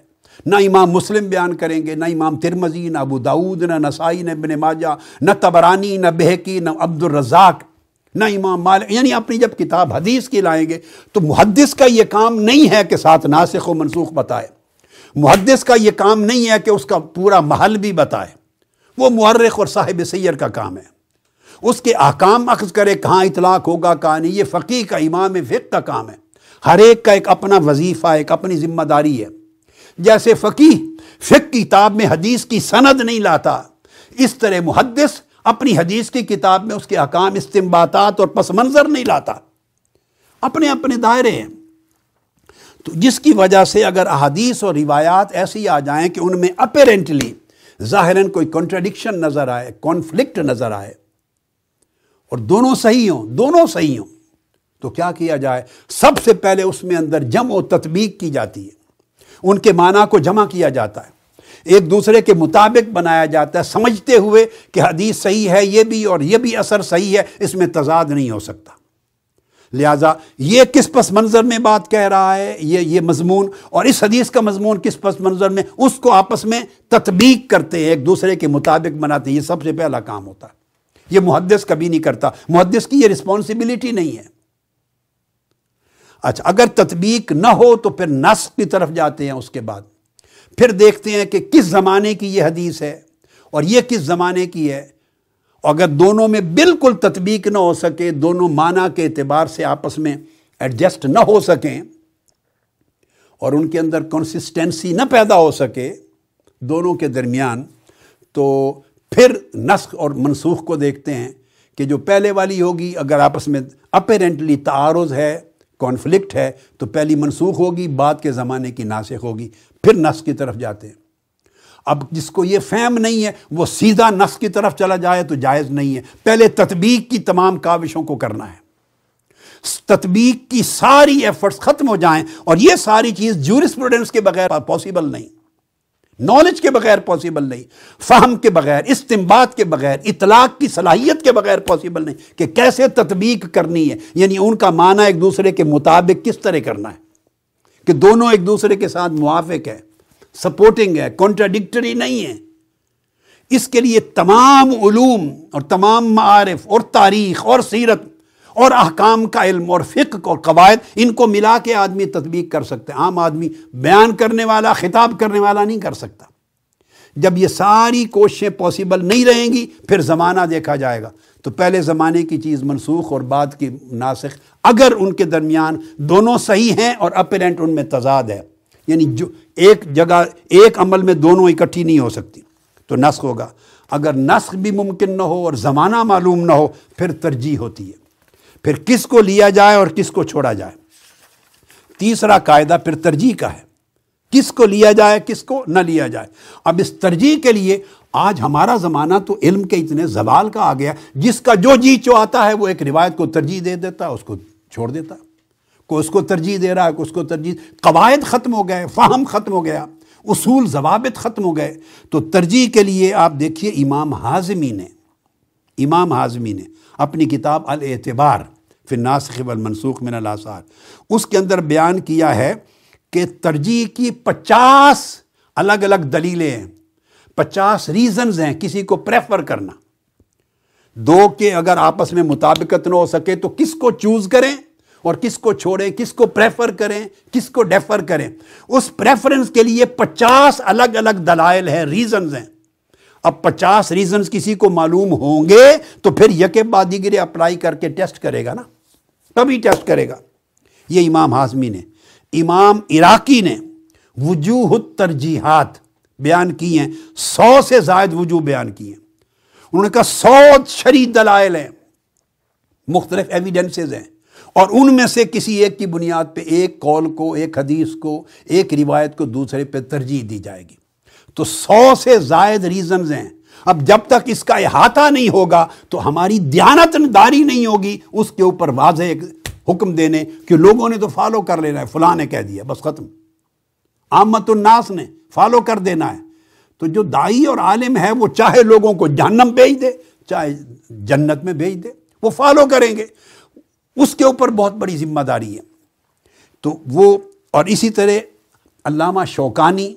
نہ امام مسلم بیان کریں گے، نہ امام ترمزی نہ ابو داود نہ نسائی، نہ ابن ماجہ، نہ تبرانی نہ بہکی، نہ عبد الرزاق نہ امام مالک یعنی اپنی جب کتاب حدیث کی لائیں گے تو محدث کا یہ کام نہیں ہے کہ ساتھ ناسخ و منسوخ بتائے۔ محدث کا یہ کام نہیں ہے کہ اس کا پورا محل بھی بتائے۔ وہ محرخ اور صاحب سیر کا کام ہے۔ اس کے احکام اخذ کرے، کہاں اطلاق ہوگا، کہاں نہیں، یہ فقی کا امام فقہ کا کام ہے۔ ہر ایک کا ایک اپنا وظیفہ، ایک اپنی ذمہ داری ہے۔ جیسے فقی فقہ کتاب میں حدیث کی سند نہیں لاتا، اس طرح محدث اپنی حدیث کی کتاب میں اس کے احکام استمباتات اور پس منظر نہیں لاتا۔ اپنے اپنے دائرے ہیں۔ تو جس کی وجہ سے اگر احادیث اور روایات ایسی آ جائیں کہ ان میں اپیرنٹلی ظاہراً کوئی کنٹرڈکشن نظر آئے کانفلکٹ نظر آئے، اور دونوں صحیح ہوں، دونوں صحیح ہوں، تو کیا کیا جائے؟ سب سے پہلے اس میں اندر جمع و تطبیق کی جاتی ہے، ان کے معنی کو جمع کیا جاتا ہے۔ ایک دوسرے کے مطابق بنایا جاتا ہے، سمجھتے ہوئے کہ حدیث صحیح ہے، یہ بھی اور یہ بھی اثر صحیح ہے، اس میں تضاد نہیں ہو سکتا۔ لہٰذا یہ کس پس منظر میں بات کہہ رہا ہے؟ یہ یہ مضمون اور اس حدیث کا مضمون کس پس منظر میں؟ اس کو آپس میں تطبیق کرتے ہیں، ایک دوسرے کے مطابق بناتے ہیں۔ یہ سب سے پہلا کام ہوتا ہے۔ یہ محدث کبھی نہیں کرتا۔ محدث کی یہ رسپانسبلٹی نہیں ہے۔ اچھا اگر تطبیق نہ ہو تو پھر نسق کی طرف جاتے ہیں اس کے بعد۔ پھر دیکھتے ہیں کہ کس زمانے کی یہ حدیث ہے اور یہ کس زمانے کی ہے۔ اگر دونوں میں بالکل تطبیق نہ ہو سکے، دونوں معنی کے اعتبار سے آپس میں ایڈجسٹ نہ ہو سکیں اور ان کے اندر کنسسٹنسی نہ پیدا ہو سکے دونوں کے درمیان، تو پھر نسخ اور منسوخ کو دیکھتے ہیں کہ جو پہلے والی ہوگی، اگر آپس میں اپیرنٹلی تعارض ہے کانفلکٹ ہے، تو پہلی منسوخ ہوگی، بعد کے زمانے کی ناسخ ہوگی، پھر نسخ کی طرف جاتے ہیں۔ اب جس کو یہ فہم نہیں ہے، وہ سیدھا نسخ کی طرف چلا جائے تو جائز نہیں ہے۔ پہلے تطبیق کی تمام کاوشوں کو کرنا ہے۔ تطبیق کی ساری ایفرٹس ختم ہو جائیں اور یہ ساری چیز جورسپروڈنس کے بغیر پاسبل نہیں۔ نالج کے بغیر پاسبل نہیں۔ فہم کے بغیر استمباد کے بغیر، اطلاق کی صلاحیت کے بغیر پاسبل نہیں کہ کیسے تطبیق کرنی ہے۔ یعنی ان کا معنی ایک دوسرے کے مطابق کس طرح کرنا ہے۔ کہ دونوں ایک دوسرے کے ساتھ موافق ہے۔ سپورٹنگ ہے کانٹراڈکٹری نہیں ہے. اس کے لیے تمام علوم اور تمام معارف اور تاریخ اور سیرت اور احکام کا علم اور فقہ اور قواعد ان کو ملا کے آدمی تطبیق کر سکتے عام آدمی بیان کرنے والا، خطاب کرنے والا نہیں کر سکتا. جب یہ ساری کوششیں پاسبل نہیں رہیں گی، پھر زمانہ دیکھا جائے گا. تو پہلے زمانے کی چیز منسوخ اور بعد کی ناسخ، اگر ان کے درمیان دونوں صحیح ہیں اور اپیرنٹ ان میں تضاد ہے. یعنی جو ایک جگہ، ایک عمل میں دونوں اکٹھی نہیں ہو سکتی۔ تو نسخ ہوگا۔ اگر نسخ بھی ممکن نہ ہو اور زمانہ معلوم نہ ہو، پھر ترجیح ہوتی ہے۔ پھر کس کو لیا جائے اور کس کو چھوڑا جائے۔ تیسرا قاعدہ پھر ترجیح کا ہے۔ کس کو لیا جائے، کس کو نہ لیا جائے۔ اب اس ترجیح کے لیے آج ہمارا زمانہ تو علم کے اتنے زوال کا آ گیا، جس کا جو جی چو آتا ہے، وہ ایک روایت کو ترجیح دے دیتا ہے اس کو چھوڑ دیتا۔ ہے کوئی اس کو ترجیح دے رہا ہے کوئی اس کو ترجیح قواعد ختم ہو گئے، فہم ختم ہو گیا، اصول، ضوابط ختم ہو گئے۔ تو ترجیح کے لیے آپ دیکھیے امام حازمی نے، امام حازمی نے اپنی کتاب الاعتبار فی الناسخ والمنسوخ من الاثار، اس کے اندر بیان کیا ہے کہ ترجیح کی پچاس الگ الگ دلیلیں ہیں، پچاس ریزنز ہیں کسی کو پریفر کرنا۔ دو کے اگر آپس میں مطابقت نہ ہو سکے تو کس کو چوز کریں؟ اور کس کو چھوڑیں، کس کو پریفر کریں، کس کو ڈیفر کریں۔ اس پریفرنس کے لیے پچاس الگ الگ دلائل ہیں ریزنز ہیں۔ اب پچاس ریزنز کسی کو معلوم ہوں گے تو پھر یکے بادیگرے اپلائی کر کے ٹیسٹ کرے گا نا۔ تبھی ٹیسٹ کرے گا۔ یہ امام ہاضمی نے، امام عراقی نے وجوہ ترجیحات بیان کی ہیں، سو سے زائد وجوہ بیان کی ہیں۔ انہوں نے کہا سو شرید دلائل ہیں۔ مختلف ایویڈنسز ہیں۔ اور ان میں سے کسی ایک کی بنیاد پہ ایک کال کو، ایک حدیث کو، ایک روایت کو دوسرے پہ ترجیح دی جائے گی۔ تو سو سے زائد ریزنز ہیں۔ اب جب تک اس کا احاطہ نہیں ہوگا تو ہماری دیانت داری نہیں ہوگی۔ اس کے اوپر واضح حکم دینے کہ لوگوں نے تو فالو کر لینا ہے، فلاں نے کہہ دیا، بس ختم۔ آمت الناس نے فالو کر دینا ہے۔ تو جو دائی اور عالم ہے، وہ چاہے لوگوں کو جہنم بھیج دے، چاہے جنت میں بھیج دے، وہ فالو کریں گے۔ اس کے اوپر بہت بڑی ذمہ داری ہے۔ تو وہ، اور اسی طرح علامہ شوکانی،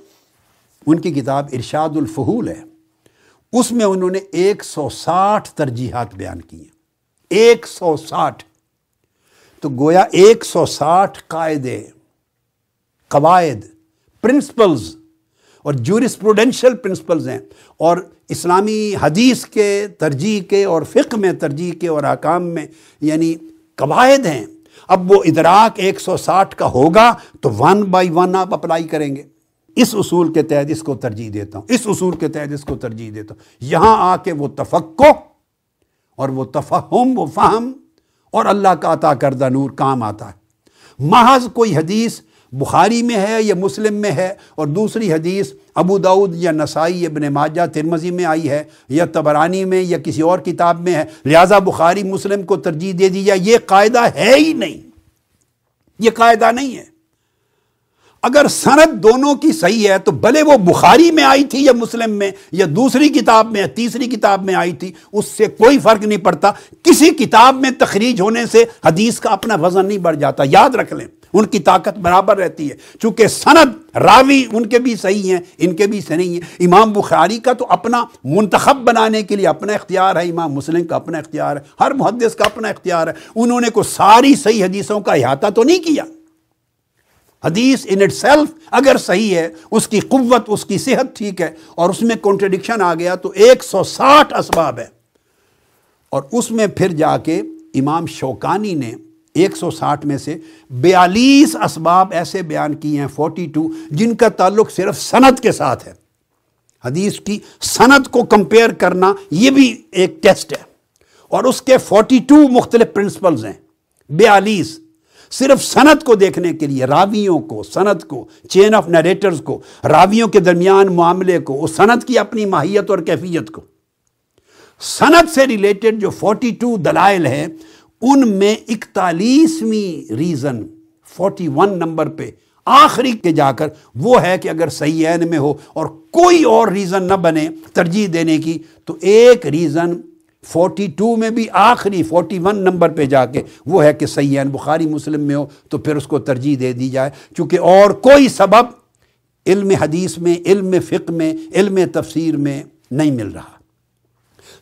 ان کی کتاب ارشاد الفہول ہے، اس میں انہوں نے ایک سو ساٹھ ترجیحات بیان کی ہیں۔ ایک سو ساٹھ۔ تو گویا ایک سو ساٹھ قاعدے قواعد پرنسپلز اور جورسپروڈینشل پرنسپلز ہیں۔ اور اسلامی حدیث کے ترجیح کے اور فقہ میں ترجیح کے اور احکام میں یعنی قواعد ہیں۔ اب وہ ادراک ایک سو ساٹھ کا ہوگا تو ون بائی ون آپ اپلائی کریں گے۔ اس اصول کے تحت اس کو ترجیح دیتا ہوں۔ اس اصول کے تحت اس کو ترجیح دیتا ہوں۔ یہاں آ کے وہ تفقو اور وہ تفہم وہ فہم اور اللہ کا عطا کردہ نور کام آتا ہے۔ محض کوئی حدیث بخاری میں ہے یا مسلم میں ہے اور دوسری حدیث ابو داود یا نسائی ابن ماجہ ترمزی میں آئی ہے یا تبرانی میں یا کسی اور کتاب میں ہے، لہٰذا بخاری مسلم کو ترجیح دے دی جائے، یہ قاعدہ ہے ہی نہیں۔ یہ قاعدہ نہیں ہے۔ اگر سند دونوں کی صحیح ہے تو بھلے وہ بخاری میں آئی تھی یا مسلم میں یا دوسری کتاب میں یا تیسری کتاب میں آئی تھی، اس سے کوئی فرق نہیں پڑتا۔ کسی کتاب میں تخریج ہونے سے حدیث کا اپنا وزن نہیں بڑھ جاتا۔ یاد رکھ لیں۔ ان کی طاقت برابر رہتی ہے۔ چونکہ سند، راوی ان کے بھی صحیح ہیں، ان کے بھی صحیح ہیں۔ امام بخاری کا تو اپنا منتخب بنانے کے لیے اپنا اختیار ہے، امام مسلم کا اپنا اختیار ہے، ہر محدث کا اپنا اختیار ہے۔ انہوں نے کوئی ساری صحیح حدیثوں کا احاطہ تو نہیں کیا۔ حدیث ان اٹ سیلف اگر صحیح ہے، اس کی قوت، اس کی صحت ٹھیک ہے اور اس میں کانٹرڈکشن آ گیا تو ایک سو ساٹھ اسباب ہے اور اس میں پھر جا کے امام شوکانی نے ایک سو ساٹھ میں سے بیالیس اسباب ایسے بیان کیے ہیں فورٹی ٹو جن کا تعلق صرف سند کے ساتھ ہے۔ حدیث کی سند کو کمپیئر کرنا یہ بھی ایک ٹیسٹ ہے۔ اور اس کے فورٹی ٹو مختلف پرنسپلز ہیں۔ بیالیس، صرف سند کو دیکھنے کے لیے، راویوں کو، سند کو چین آف نیریٹرز کو، راویوں کے درمیان معاملے کو، اس سند کی اپنی ماہیت اور کیفیت کو۔ سند سے ریلیٹڈ جو فورٹی ٹو دلائل ہے ان میں اکتالیسویں ریزن، فورٹی ون نمبر پہ، آخری کے جا کر وہ ہے کہ اگر سیین میں ہو اور کوئی اور ریزن نہ بنے ترجیح دینے کی، تو ایک ریزن فورٹی ٹو میں بھی آخری فورٹی ون نمبر پہ جا کے وہ ہے کہ سیین بخاری مسلم میں ہو، تو پھر اس کو ترجیح دے دی جائے۔ چونکہ اور کوئی سبب علم حدیث میں، علم فقہ میں، علم تفسیر میں نہیں مل رہا۔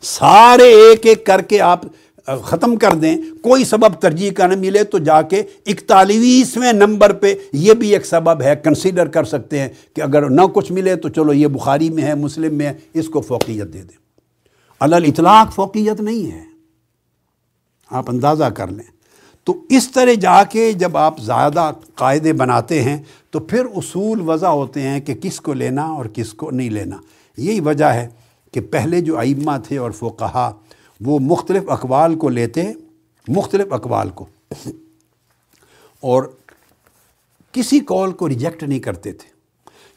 سارے ایک ایک کر کے آپ ختم کر دیں۔ کوئی سبب ترجیح کا نہ ملے تو جا کے اکتالیسویں نمبر پہ یہ بھی ایک سبب ہے کنسیڈر کر سکتے ہیں کہ اگر نہ کچھ ملے تو چلو یہ بخاری میں ہے، مسلم میں ہے، اس کو فوقیت دے دیں۔ علل اطلاق فوقیت نہیں ہے۔ آپ اندازہ کر لیں۔ تو اس طرح جا کے جب آپ زیادہ قاعدے بناتے ہیں تو پھر اصول وضع ہوتے ہیں کہ کس کو لینا اور کس کو نہیں لینا۔ یہی وجہ ہے کہ پہلے جو ائمہ تھے اور فوقہا وہ مختلف اقوال کو لیتے ہیں، مختلف اقوال کو۔ اور کسی کال کو ریجیکٹ نہیں کرتے تھے۔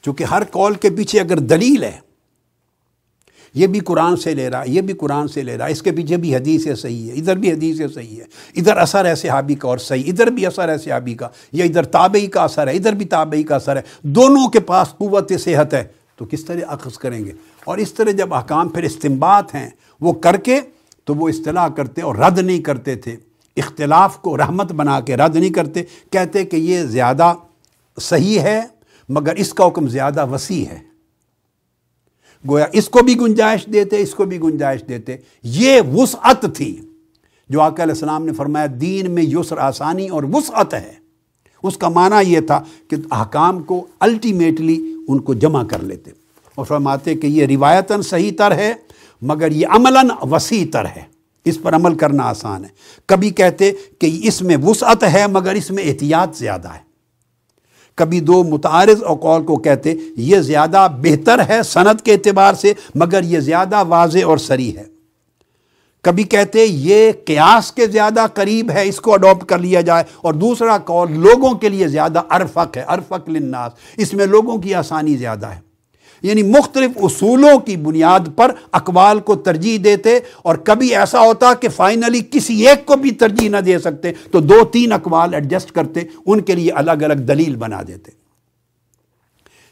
چونکہ ہر کال کے پیچھے اگر دلیل ہے، یہ بھی قرآن سے لے رہا ہے یہ بھی قرآن سے لے رہا ہے اس کے پیچھے بھی حدیث ہے صحیح ہے، ادھر بھی حدیث ہے صحیح ہے، ادھر اثر ہے صحابی کا اور صحیح، ادھر بھی اثر ہے صحابی کا، یا ادھر تابعی کا اثر ہے، ادھر بھی تابعی کا اثر ہے۔ دونوں کے پاس قوت صحت ہے۔ تو کس طرح اخذ کریں گے؟ اور اس طرح جب احکام پھر استمبات ہیں، وہ کر کے تو وہ اصطلاح کرتے اور رد نہیں کرتے تھے۔ اختلاف کو رحمت بنا کے رد نہیں کرتے۔ کہتے کہ یہ زیادہ صحیح ہے، مگر اس کا حکم زیادہ وسیع ہے۔ گویا اس کو بھی گنجائش دیتے، اس کو بھی گنجائش دیتے۔ یہ وسعت تھی۔ جو آقا علیہ السلام نے فرمایا، دین میں یسر آسانی اور وسعت ہے۔ اس کا معنی یہ تھا کہ احکام کو الٹیمیٹلی ان کو جمع کر لیتے۔ اور فرماتے کہ یہ روایتاً صحیح تر ہے۔ مگر یہ عملاً وسیع تر ہے۔ اس پر عمل کرنا آسان ہے۔ کبھی کہتے کہ اس میں وسعت ہے مگر اس میں احتیاط زیادہ ہے۔ کبھی دو متعارض اوقول کو کہتے یہ زیادہ بہتر ہے صنعت کے اعتبار سے مگر یہ زیادہ واضح اور سری ہے۔ کبھی کہتے یہ قیاس کے زیادہ قریب ہے اس کو اڈاپٹ کر لیا جائے اور دوسرا قول لوگوں کے لیے زیادہ ارفق ہے۔ ارفق للناس۔ اس میں لوگوں کی آسانی زیادہ ہے۔ یعنی مختلف اصولوں کی بنیاد پر اقوال کو ترجیح دیتے اور کبھی ایسا ہوتا کہ فائنلی کسی ایک کو بھی ترجیح نہ دے سکتے، تو دو تین اقوال ایڈجسٹ کرتے، ان کے لیے الگ الگ دلیل بنا دیتے۔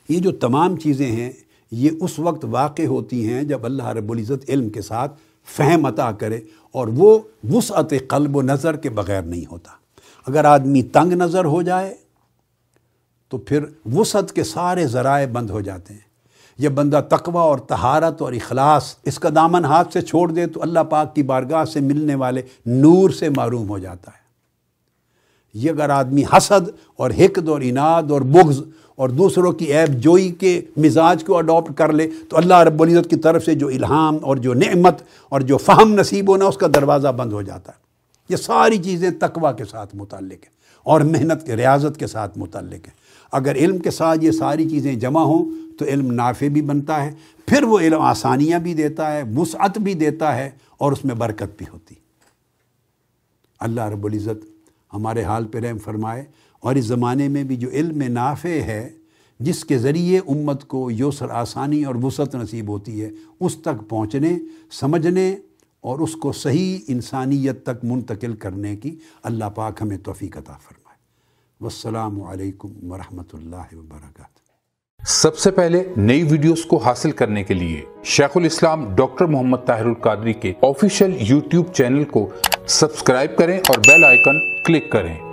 یہ جو تمام چیزیں ہیں، یہ اس وقت واقع ہوتی ہیں جب اللہ رب العزت علم کے ساتھ فہم عطا کرے اور وہ وسعت قلب و نظر کے بغیر نہیں ہوتا۔ اگر آدمی تنگ نظر ہو جائے، تو پھر وسعت کے سارے ذرائع بند ہو جاتے ہیں۔ یہ بندہ تقوی اور تہارت اور اخلاص اس کا دامن ہاتھ سے چھوڑ دے تو اللہ پاک کی بارگاہ سے ملنے والے نور سے معروم ہو جاتا ہے۔ یہ اگر آدمی حسد اور حقد اور اناد اور بغض اور دوسروں کی عیب جوئی کے مزاج کو اڈاپٹ کر لے تو اللہ رب العزت کی طرف سے جو الہام اور جو نعمت اور جو فہم نصیب ہونا اس کا دروازہ بند ہو جاتا ہے۔ یہ ساری چیزیں تقوی کے ساتھ متعلق ہیں اور محنت کے، ریاضت کے ساتھ متعلق ہیں۔ اگر علم کے ساتھ یہ ساری چیزیں جمع ہوں تو علم نافع بھی بنتا ہے، پھر وہ علم آسانیاں بھی دیتا ہے، وسعت بھی دیتا ہے اور اس میں برکت بھی ہوتی۔ اللہ رب العزت ہمارے حال پہ رحم فرمائے اور اس زمانے میں بھی جو علم نافع ہے، جس کے ذریعے امت کو یوسر آسانی اور وسعت نصیب ہوتی ہے، اس تک پہنچنے، سمجھنے اور اس کو صحیح انسانیت تک منتقل کرنے کی اللہ پاک ہمیں توفیق عطا فرمائے۔ والسلام علیکم ورحمۃ اللہ وبرکاتہ۔ سب سے پہلے نئی ویڈیوز کو حاصل کرنے کے لیے شیخ الاسلام ڈاکٹر محمد طاہر القادری کے آفیشیل یوٹیوب چینل کو سبسکرائب کریں اور بیل آئیکن کلک کریں۔